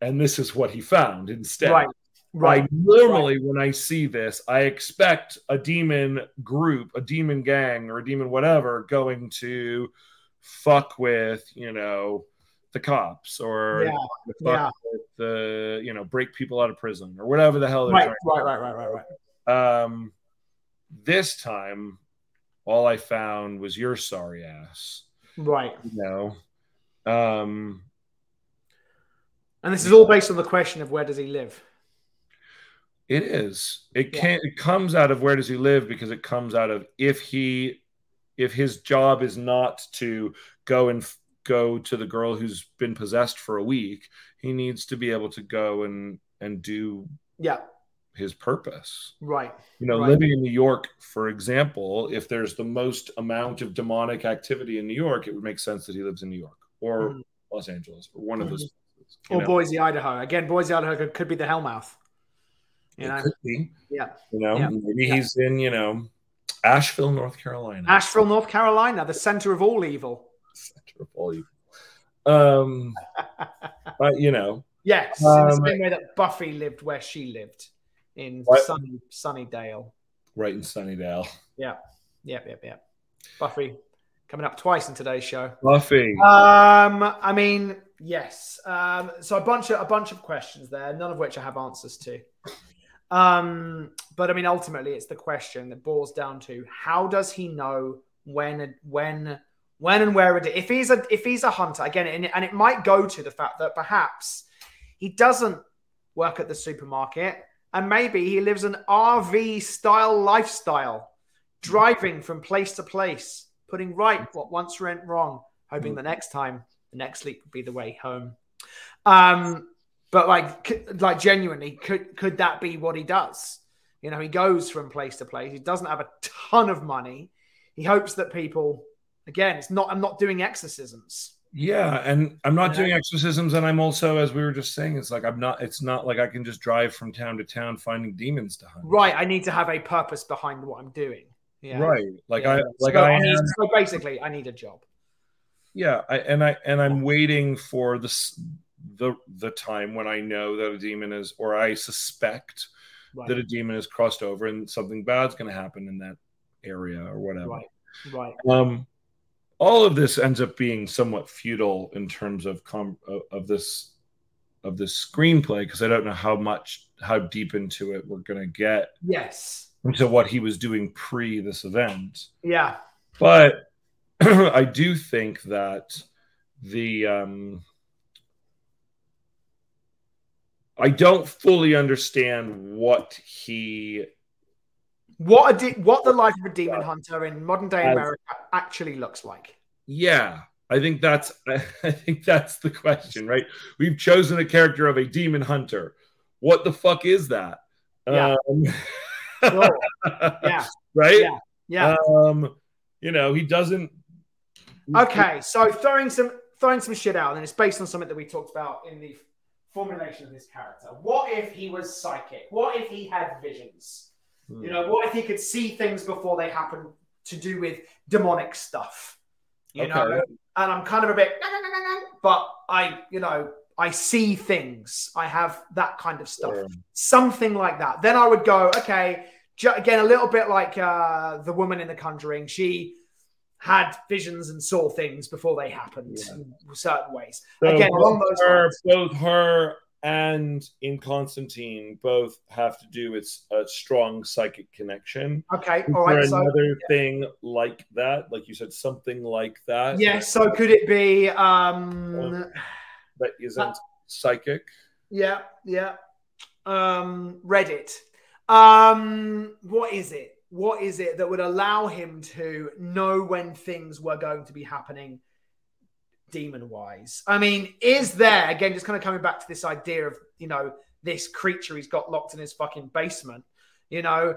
and this is what he found instead. Right. Right. I normally, when I see this, I expect a demon group, a demon gang, or a demon whatever going to fuck with, you know, the cops or Yeah. fuck Yeah. with the, you know, break people out of prison or whatever the hell they're Right. trying. Right. Right. Right. Right. Right. Um, this time, all I found was your sorry ass. Right. You know, um, And this is all based on the question of where does he live? It is. It can it comes out of where does he live because it comes out of if he if his job is not to go and f- go to the girl who's been possessed for a week, he needs to be able to go and and do Yeah. His purpose. Right. You know, Right. living in New York, for example, if there's the most amount of demonic activity in New York, it would make sense that he lives in New York or Mhm. Los Angeles or one of those. places, Or know? Boise, Idaho. Again, Boise, Idaho could, could be the Hellmouth. You It know, could be. Yeah. You know, Yeah. maybe Yeah. he's in, you know, Asheville, North Carolina. Asheville, North Carolina, the center of all evil. center of all evil. Um, but you know, Yes, in Um, the same way that Buffy lived where she lived in What? sunny Sunnydale. right in Sunnydale. Yeah. Yep, yep, yep. Buffy coming up twice in today's show. Buffy. Um, I mean, yes. Um, so a bunch of a bunch of questions there, none of which I have answers to. Um, but I mean, ultimately, it's the question that boils down to how does he know when, when, when, and where? It, if he's a if he's a hunter again, and, and it might go to the fact that perhaps he doesn't work at the supermarket, and maybe he lives an RV style lifestyle, driving from place to place, putting right what once went wrong, hoping the next time the next leap would be the way home. Um, but like, like genuinely, could could that be what he does? You know, he goes from place to place. He doesn't have a ton of money. He hopes that people, again, it's not. I'm not doing exorcisms. Yeah, and I'm not Yeah. doing exorcisms, and I'm also, as we were just saying, it's like I'm not. It's not like I can just drive from town to town finding demons to hunt. Right. I need to have a purpose behind what I'm doing. Yeah. Right. Like Yeah. I, like so, I need- am. so basically, I need a job. Yeah, I, and I and I'm waiting for this the the time when I know that a demon is, or I suspect Right. that a demon has crossed over and something bad's going to happen in that area or whatever. Right. Right. Um, all of this ends up being somewhat futile in terms of com- of- this of this screenplay because I don't know how much how deep into it we're going to get Yes. into what he was doing pre this event. Yeah. But I do think that the um, I don't fully understand what he What a de- what the life of a demon hunter in modern day America actually looks like. yeah i think that's i think that's the question right we've chosen a character of a demon hunter what the fuck is that Yeah. um, Sure. Yeah. right Yeah. Yeah. um you know he doesn't Okay, so throwing some throwing some shit out, and it's based on something that we talked about in the formulation of this character. What if he was psychic? What if he had visions? You know, what if he could see things before they happen to do with demonic stuff? You know, and I'm kind of a bit, but I, you know, I see things. I have that kind of stuff. Sure. Something like that. Then I would go, okay, ju- again, a little bit like uh, the woman in The Conjuring. She had visions and saw things before they happened Yeah. in certain ways. So Again, along those her, both her and in Constantine both have to do with a strong psychic connection. Okay, all right. So, another thing like that, like you said, something like that. yeah, so could it be? Um, that isn't psychic. Yeah, yeah. Um, Reddit. Um, what is it? What is it that would allow him to know when things were going to be happening demon wise? I mean, is there, again, just kind of coming back to this idea of, you know, this creature he's got locked in his fucking basement, you know,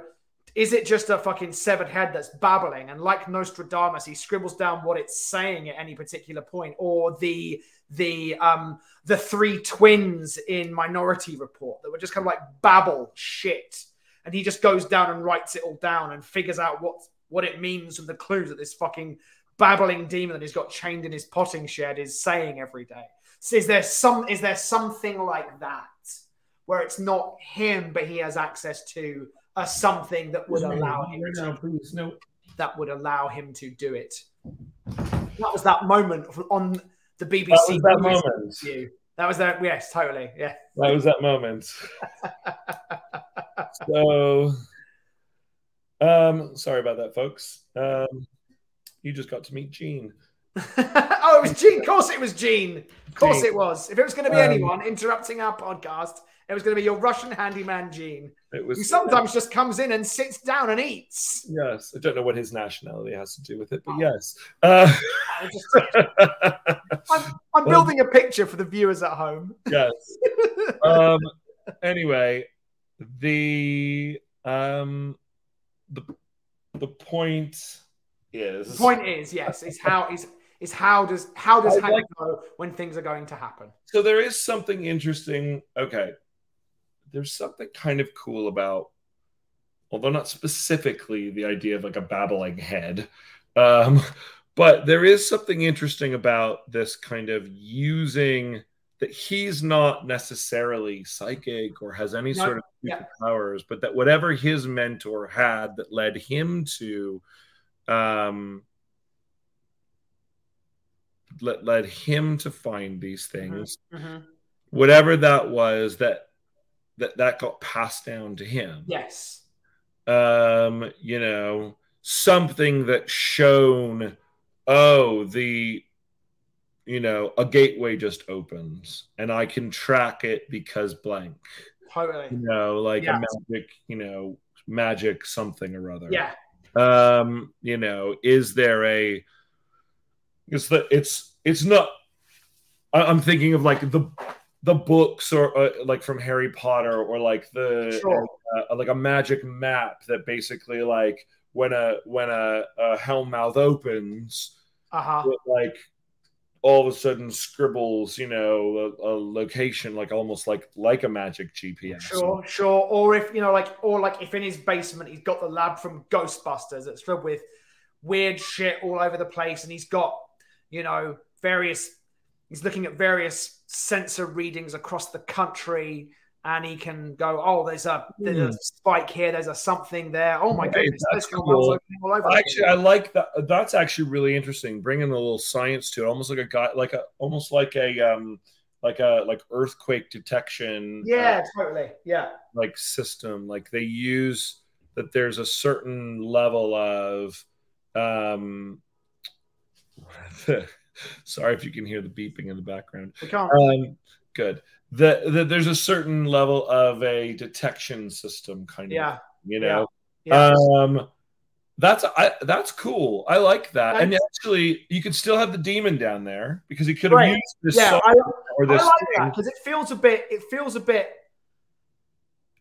is it just a fucking severed head that's babbling? And like Nostradamus, he scribbles down what it's saying at any particular point, or the the um the three twins in Minority Report that were just kind of like babble shit, and he just goes down and writes it all down and figures out what what it means from the clues that this fucking babbling demon that he's got chained in his potting shed is saying every day. So is there some is there something like that where it's not him, but he has access to a something that would allow him to no, please, no. that would allow him to do it. That was that moment on the BBC. That was that moment. interview. That was that. Yes, totally. Yeah. That was that moment. so, um, sorry about that, folks. Um, you just got to meet Gene. oh, it was Gene. Of course, it was Gene. Of course, Gene. it was. If it was going to be Um, anyone interrupting our podcast, it was going to be your Russian handyman Gene, It who was sometimes just comes in and sits down and eats. Yes, I don't know what his nationality has to do with it, but yes. Uh, I'm, I'm building a picture for the viewers at home. yes. Um, anyway, the um, the the point is The point is, yes, is how is is how does how does I Hank like- know when things are going to happen? so there is something interesting. Okay, there's something kind of cool about, although not specifically the idea of like a babbling head, um, but there is something interesting about this kind of using that he's not necessarily psychic or has any No, sort of yeah. powers, but that whatever his mentor had that led him to um led, led him to find these things whatever that was that that that got passed down to him Yes. um you know something that shown oh the you know a gateway just opens and i can track it because blank Totally. you know like Yeah. a magic you know magic something or other Yeah. Um you know is there a it's the it's it's not I- i'm thinking of like the the books or uh, like from harry potter or like the Sure. uh, like a magic map that basically like when a when a, a hellmouth opens Uh huh. it like all of a sudden scribbles you know a, a location like almost like like a magic gps Sure, sure. Or if you know, like, or like, if in his basement he's got the lab from Ghostbusters that's filled with weird shit all over the place, and he's got, you know, various he's looking at various sensor readings across the country and he can go, oh, there's a there's a Hmm. spike here, there's a something there. Oh my Hey, goodness, cool. all over. Actually. I like that. That's actually really interesting. Bringing a little science to it, almost like a guy, like a, almost like a, um, like a, like earthquake detection. uh, yeah, totally. Yeah, like system. Like they use that. There's a certain level of, um, sorry if you can hear the beeping in the background. we can't. Um, good. The, the there's a certain level of a detection system, kind of. yeah, You know. yeah. Um, that's I, that's cool. I like that. And actually, you could still have the demon down there because he could have Right. used this yeah, I, or this like that because it feels a bit. It feels a bit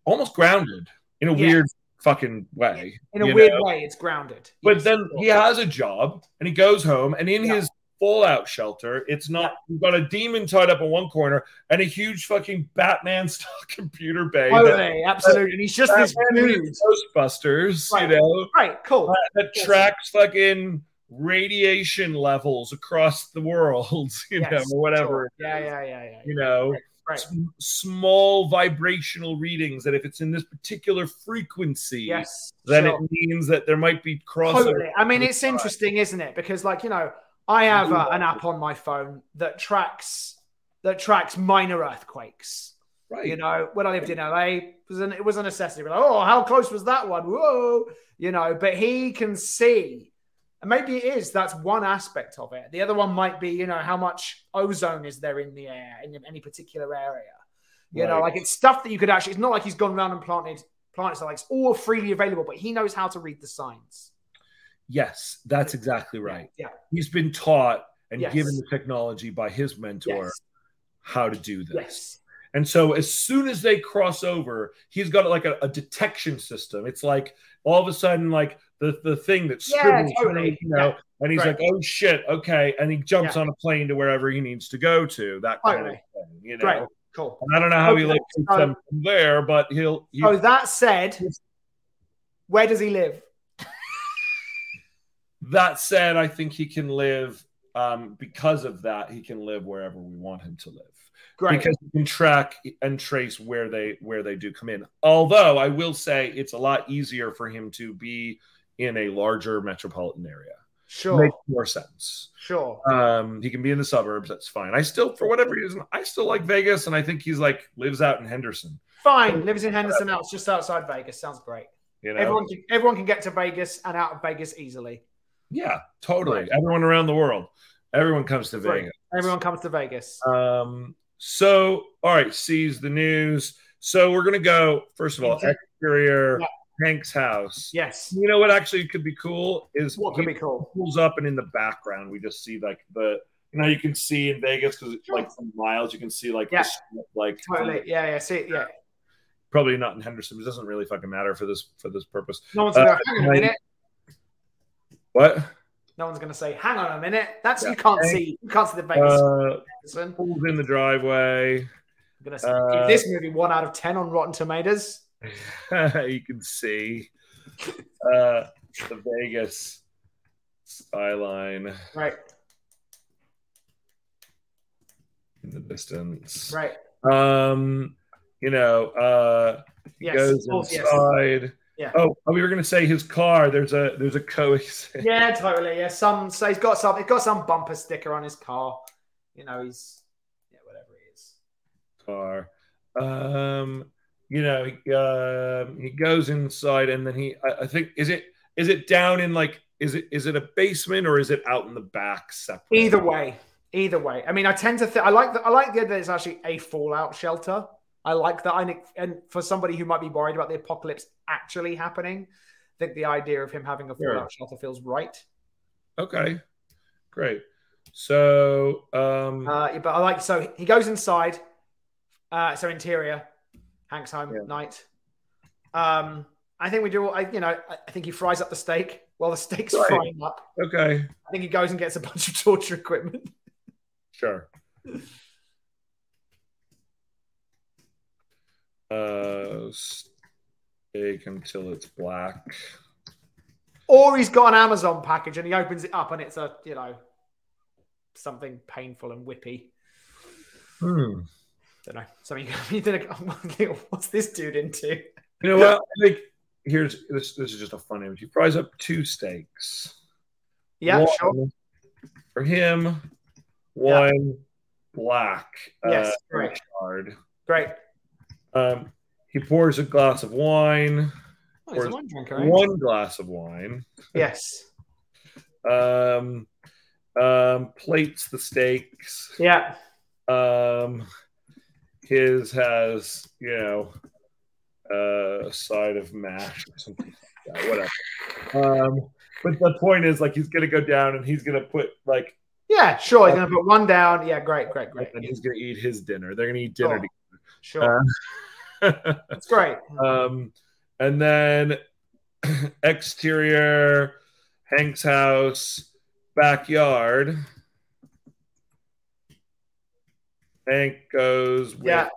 almost grounded in a Yeah. weird fucking way. in a weird know? way. It's grounded. But Yes, then he has a job and he goes home and in Yeah. his fallout shelter, it's not you've got a demon tied up in one corner and a huge fucking Batman style computer bay. that- Totally, absolutely. And he's just this Batman meets Ghostbusters, Right. you know, Right, cool. that Yes. tracks fucking radiation levels across the world, you know, or whatever. sure. Yeah, yeah, yeah, yeah. You know, Right. s- small vibrational readings that if it's in this particular frequency, Yes. then sure. it means that there might be crossover. Totally. I mean, it's interesting, isn't it? Because, like, you know, I have uh, an app on my phone that tracks that tracks minor earthquakes. Right. You know, when I lived in LA, it was, an, it was a necessity. We're like, oh, how close was that one? Whoa, you know. But he can see, and maybe it is. That's one aspect of it. The other one might be, you know, how much ozone is there in the air in any particular area. You know, like it's stuff that you could actually. It's not like he's gone around and planted plants. Like it's all freely available, but he knows how to read the signs. Yes, that's exactly right. Yeah. He's been taught and Yes. given the technology by his mentor Yes. how to do this. Yes. And so as soon as they cross over, he's got like a, a detection system. It's like all of a sudden, like the, the thing that Yeah, totally. you know, Yeah. and he's Right. like, oh shit, okay. And he jumps Yeah. on a plane to wherever he needs to go to, that kind Totally. of thing, you know. Right. Cool. And I don't know how he Okay, like takes so- them from there, but he'll he, So that said, where does he live? That said, I think he can live um, because of that, he can live wherever we want him to live. Great. because you can track and trace where they where they do come in. Although I will say it's a lot easier for him to be in a larger metropolitan area. sure. Makes more sense. Sure. Um, he can be in the suburbs. That's fine. I still, for whatever reason, I still like Vegas, and I think he's like lives out in Henderson. Fine. Lives in Henderson. It's just outside Vegas. Sounds great. You know, Everyone can everyone can get to Vegas and out of Vegas easily. Yeah, totally. Right. Everyone around the world, everyone comes to Right. Vegas. Everyone comes to Vegas. Um, so all right, sees the news. So we're gonna go first of all exterior Yeah. Hank's house. yes. You know what actually could be cool is What could be cool? pulls up and in the background we just see like the you know you can see in Vegas because it's like from miles you can see like Yeah. strip, like Totally. Yeah. Yeah. See. Yeah. probably not in Henderson. It doesn't really fucking matter for this for this purpose. No one's Uh, gonna hang on a minute. What? No one's gonna say, "Hang on a minute." That's you can't see. You can't see the Vegas. Uh, pulls in the driveway. I'm gonna say, uh, give this movie one out of ten on Rotten Tomatoes. you can see uh, the Vegas skyline Right. in the distance. Right. Um, you know, uh, he Yes. goes course, yes. Yeah. Oh, oh, we were gonna say his car. There's a there's a coexist Yeah, totally. Yeah, some so he's got some he's got some bumper sticker on his car. You know, he's yeah, whatever he is. car. Um, you know, he, um he goes inside and then he. I, I think is it is it down in like is it is it a basement or is it out in the back separate? Either way, either way. I mean, I tend to think I like the I like the idea that it's actually a fallout shelter. I like that. I think, and for somebody who might be worried about the apocalypse actually happening, I think the idea of him having a Sure. fallout shelter feels right. Okay, great. So, um, Uh, yeah, but I like so he goes inside. Uh, so interior, Hank's home Yeah. night. Um, I think we do. I you know I think he fries up the steak while the steak's Right. frying up. okay, I think he goes and gets a bunch of torture equipment. sure. Uh, steak until it's black. Or he's got an Amazon package and he opens it up and it's a, you know, something painful and whippy. Hmm. Don't know. Something you think, what's this dude into? You know what? I think here's this. This is just a fun image. He fries up two steaks. Yeah, One sure. For him, one black. Yes, uh, great. Great. Um, he pours a glass of wine. Oh, he's a Or wine drinker, eh? One glass of wine. Yes. Um, um, plates the steaks. Yeah. Um, his has you know uh, a side of mash or something. like that, whatever. Um, but the point is, like, he's gonna go down and he's gonna put like, Yeah, sure. He's gonna put one down. Yeah, great, great, great. and he's gonna eat his dinner. They're gonna eat dinner Sure. Sure. together. That's great. um, and then exterior, Hank's house, backyard. Hank goes with Yeah.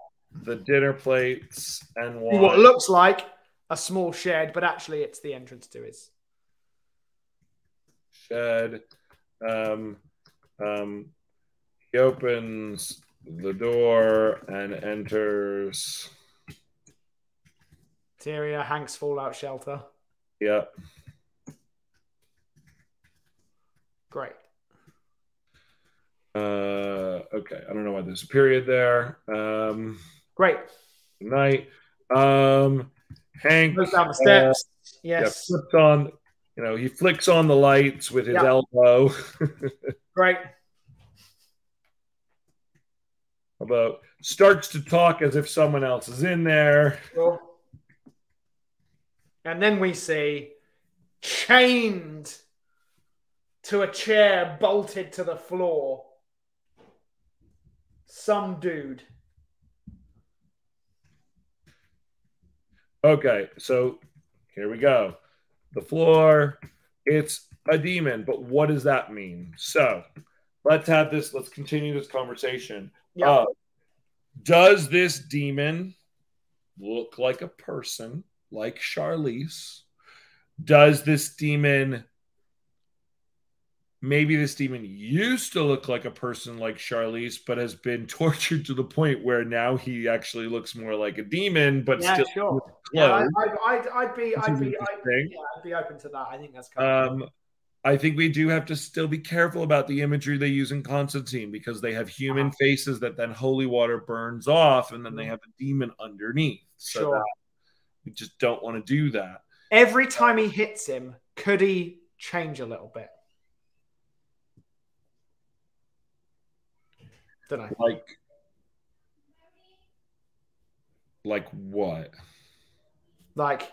the dinner plates and What looks like a small shed, but actually it's the entrance to his. shed. Um, um, he opens the door and enters. Interior, Hank's fallout shelter. Yep. Great. Uh, okay. I don't know why there's a period there. Um, Great. good night. Um, Hank Goes down the steps. yeah, yes. flips on. You know, he flicks on the lights with his Yeah. elbow. Great. About starts to talk as if someone else is in there. And then we see chained to a chair, bolted to the floor, some dude. Okay, so here we go. The floor, it's a demon, but what does that mean? So let's have this, let's continue this conversation. Yeah. Uh, does this demon look like a person like Charlize? Does this demon maybe this demon used to look like a person like Charlize, but has been tortured to the point where now he actually looks more like a demon, but Yeah, still sure. Yeah, I, clothes? I, I'd, I'd be, I'd be, I'd, yeah, I'd be open to that. I think that's kind of Um, I think we do have to still be careful about the imagery they use in Constantine because they have human faces that then holy water burns off, and then they mm. have a demon underneath. So Sure. we just don't want to do that. every time he hits him, could he change a little bit? Don't know. Like, like what? Like,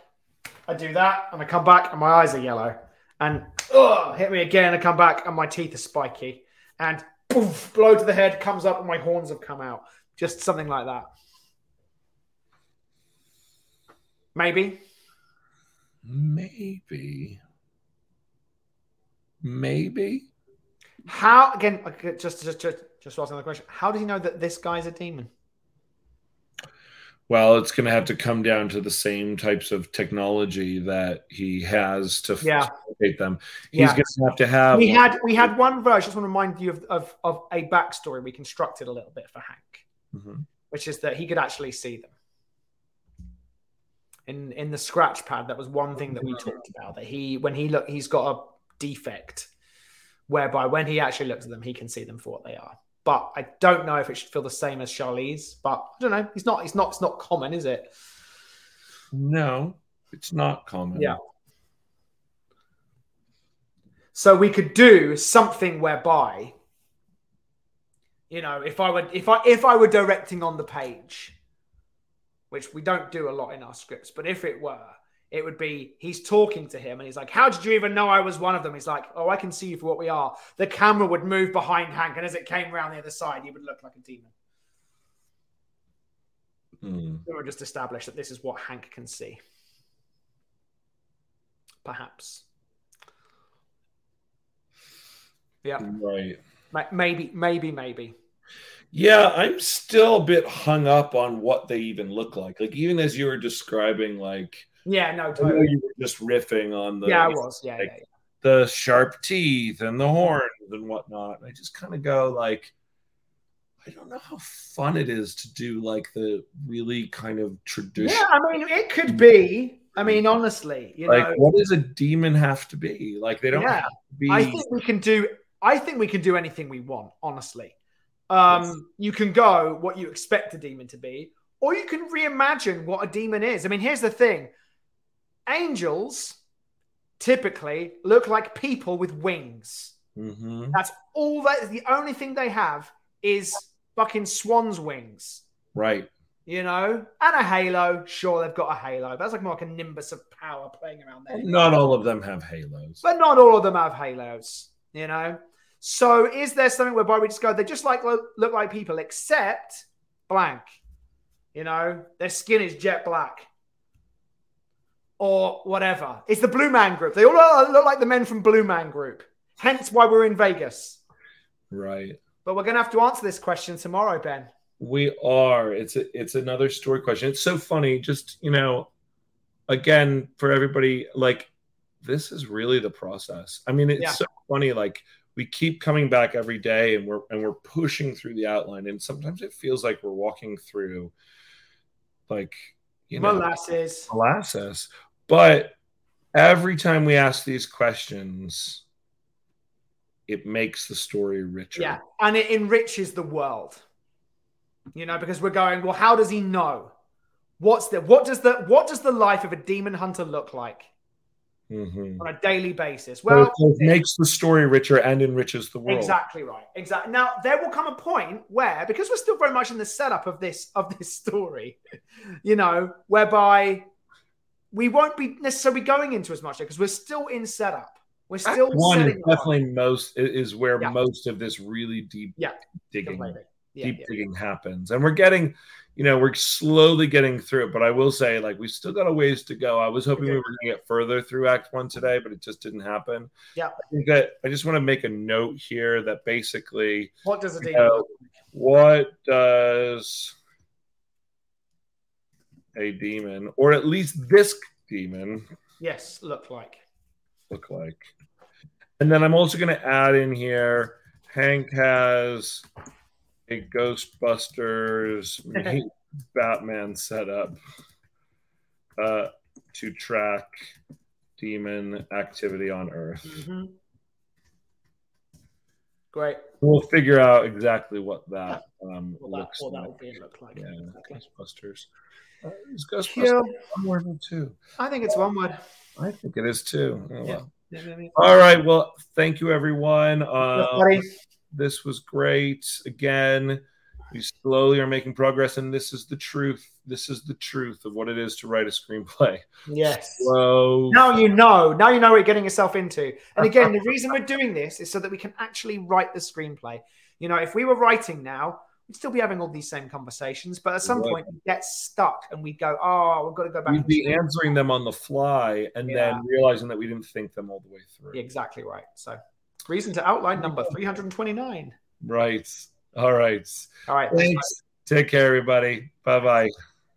I do that and I come back and my eyes are yellow. And ugh, hit me again. I come back and my teeth are spiky. And poof, blow to the head comes up and my horns have come out. Just something like that. Maybe. Maybe. Maybe. How again? Just just just just asking the question. How does he know that this guy's a demon? Well, it's going to have to come down to the same types of technology that he has to Yeah. facilitate them. He's Yeah. going to have to have. We had we had one version. I just want to remind you of, of, of a backstory we constructed a little bit for Hank, Mhm. which is that he could actually see them. In in the scratch pad, that was one thing that we talked about. That he when he look he's got a defect whereby when he actually looks at them, he can see them for what they are. But I don't know if it should feel the same as Charlize. But I don't know. He's not. It's not. It's not common, is it? No, it's not common. Yeah. So we could do something whereby, you know, if I were if I, if I were directing on the page, which we don't do a lot in our scripts, but if it were, it would be he's talking to him and he's like, "How did you even know I was one of them?" He's like, "Oh, I can see you for what we are." The camera would move behind Hank, and as it came around the other side, he would look like a demon. Hmm. We would just establish that this is what Hank can see. Perhaps. Yeah. Right. Maybe, maybe, maybe. Yeah, I'm still a bit hung up on what they even look like. Like even as you were describing, like Yeah, no, I know you were just riffing on the Yeah, I was. Yeah, like, yeah, yeah. the sharp teeth and the horns and whatnot. I just kind of go like, I don't know how fun it is to do like the really kind of traditional. Yeah, I mean, it could be. I mean, honestly, you like, know, what does a demon have to be? Like, they don't Yeah. have to be. I think we can do. I think we can do anything we want. Honestly, um, Yes. you can go what you expect a demon to be, or you can reimagine what a demon is. I mean, here's the thing: angels typically look like people with wings. Mhm. That's all. That the only thing they have is fucking swan's wings. right. You know, and a halo. Sure, they've got a halo. That's like more like a nimbus of power playing around there. Not all of them have halos. but not all of them have halos, you know. So is there something whereby we just go, they just like look, look like people, except blank, you know, their skin is jet black or whatever. It's the Blue Man Group. They all look, like the men from Blue Man Group. Hence why we're in Vegas. Right. But we're going to have to answer this question tomorrow, Ben. We are. It's a, it's another story question. It's so funny. Just you know, again for everybody, like this is really the process. I mean, it's Yeah. so funny. Like we keep coming back every day, and we're and we're pushing through the outline, and sometimes it feels like we're walking through, like you know, Molasses. molasses. But every time we ask these questions, it makes the story richer. Yeah. And it enriches the world. You know, because we're going, well, how does he know? What's the what does the what does the life of a demon hunter look like Mhm. on a daily basis? So Well, it makes the story richer and enriches the world. exactly right. Exactly. Now there will come a point where, because we're still very much in the setup of this of this story, you know, whereby we won't be necessarily going into as much because we're still in setup. We're Act still one is definitely most is where Yeah. most of this really deep Yeah. digging Completely. Yeah, deep yeah. digging happens and we're getting you know we're slowly getting through it but i will say like we still got a ways to go i was hoping we were going to get further through act one today but it just didn't happen Yeah. i think that i just want to make a note here that basically What does a demon know, what does a demon or at least this demon Yes, look like. look like. And then I'm also going to add in here Hank has a Ghostbusters Batman setup uh, to track demon activity on Earth. Mhm. Great. We'll figure out exactly what that um, What that, looks what that like. will be look like. Yeah, Exactly. Ghostbusters. Uh, is Ghostbusters Yeah, one word or two? I think it's one word. I think it is too. Oh, Yeah. All right. Well, thank you, everyone. Uh, Buddy. This was great. Again, we slowly are making progress, and this is the truth. This is the truth of what it is to write a screenplay. Yes. Slow. Now you know. Now you know what you're getting yourself into. And again, the reason we're doing this is so that we can actually write the screenplay. You know, if we were writing now, we'd still be having all these same conversations, but at some Right. point we get stuck and we go, "Oh, we've got to go back." We'd be think." answering them on the fly, and Yeah. then realizing that we didn't think them all the way through. Exactly right. So, reason to outline number 329. Right. All right. All right. Thanks. Take care, everybody. Bye bye.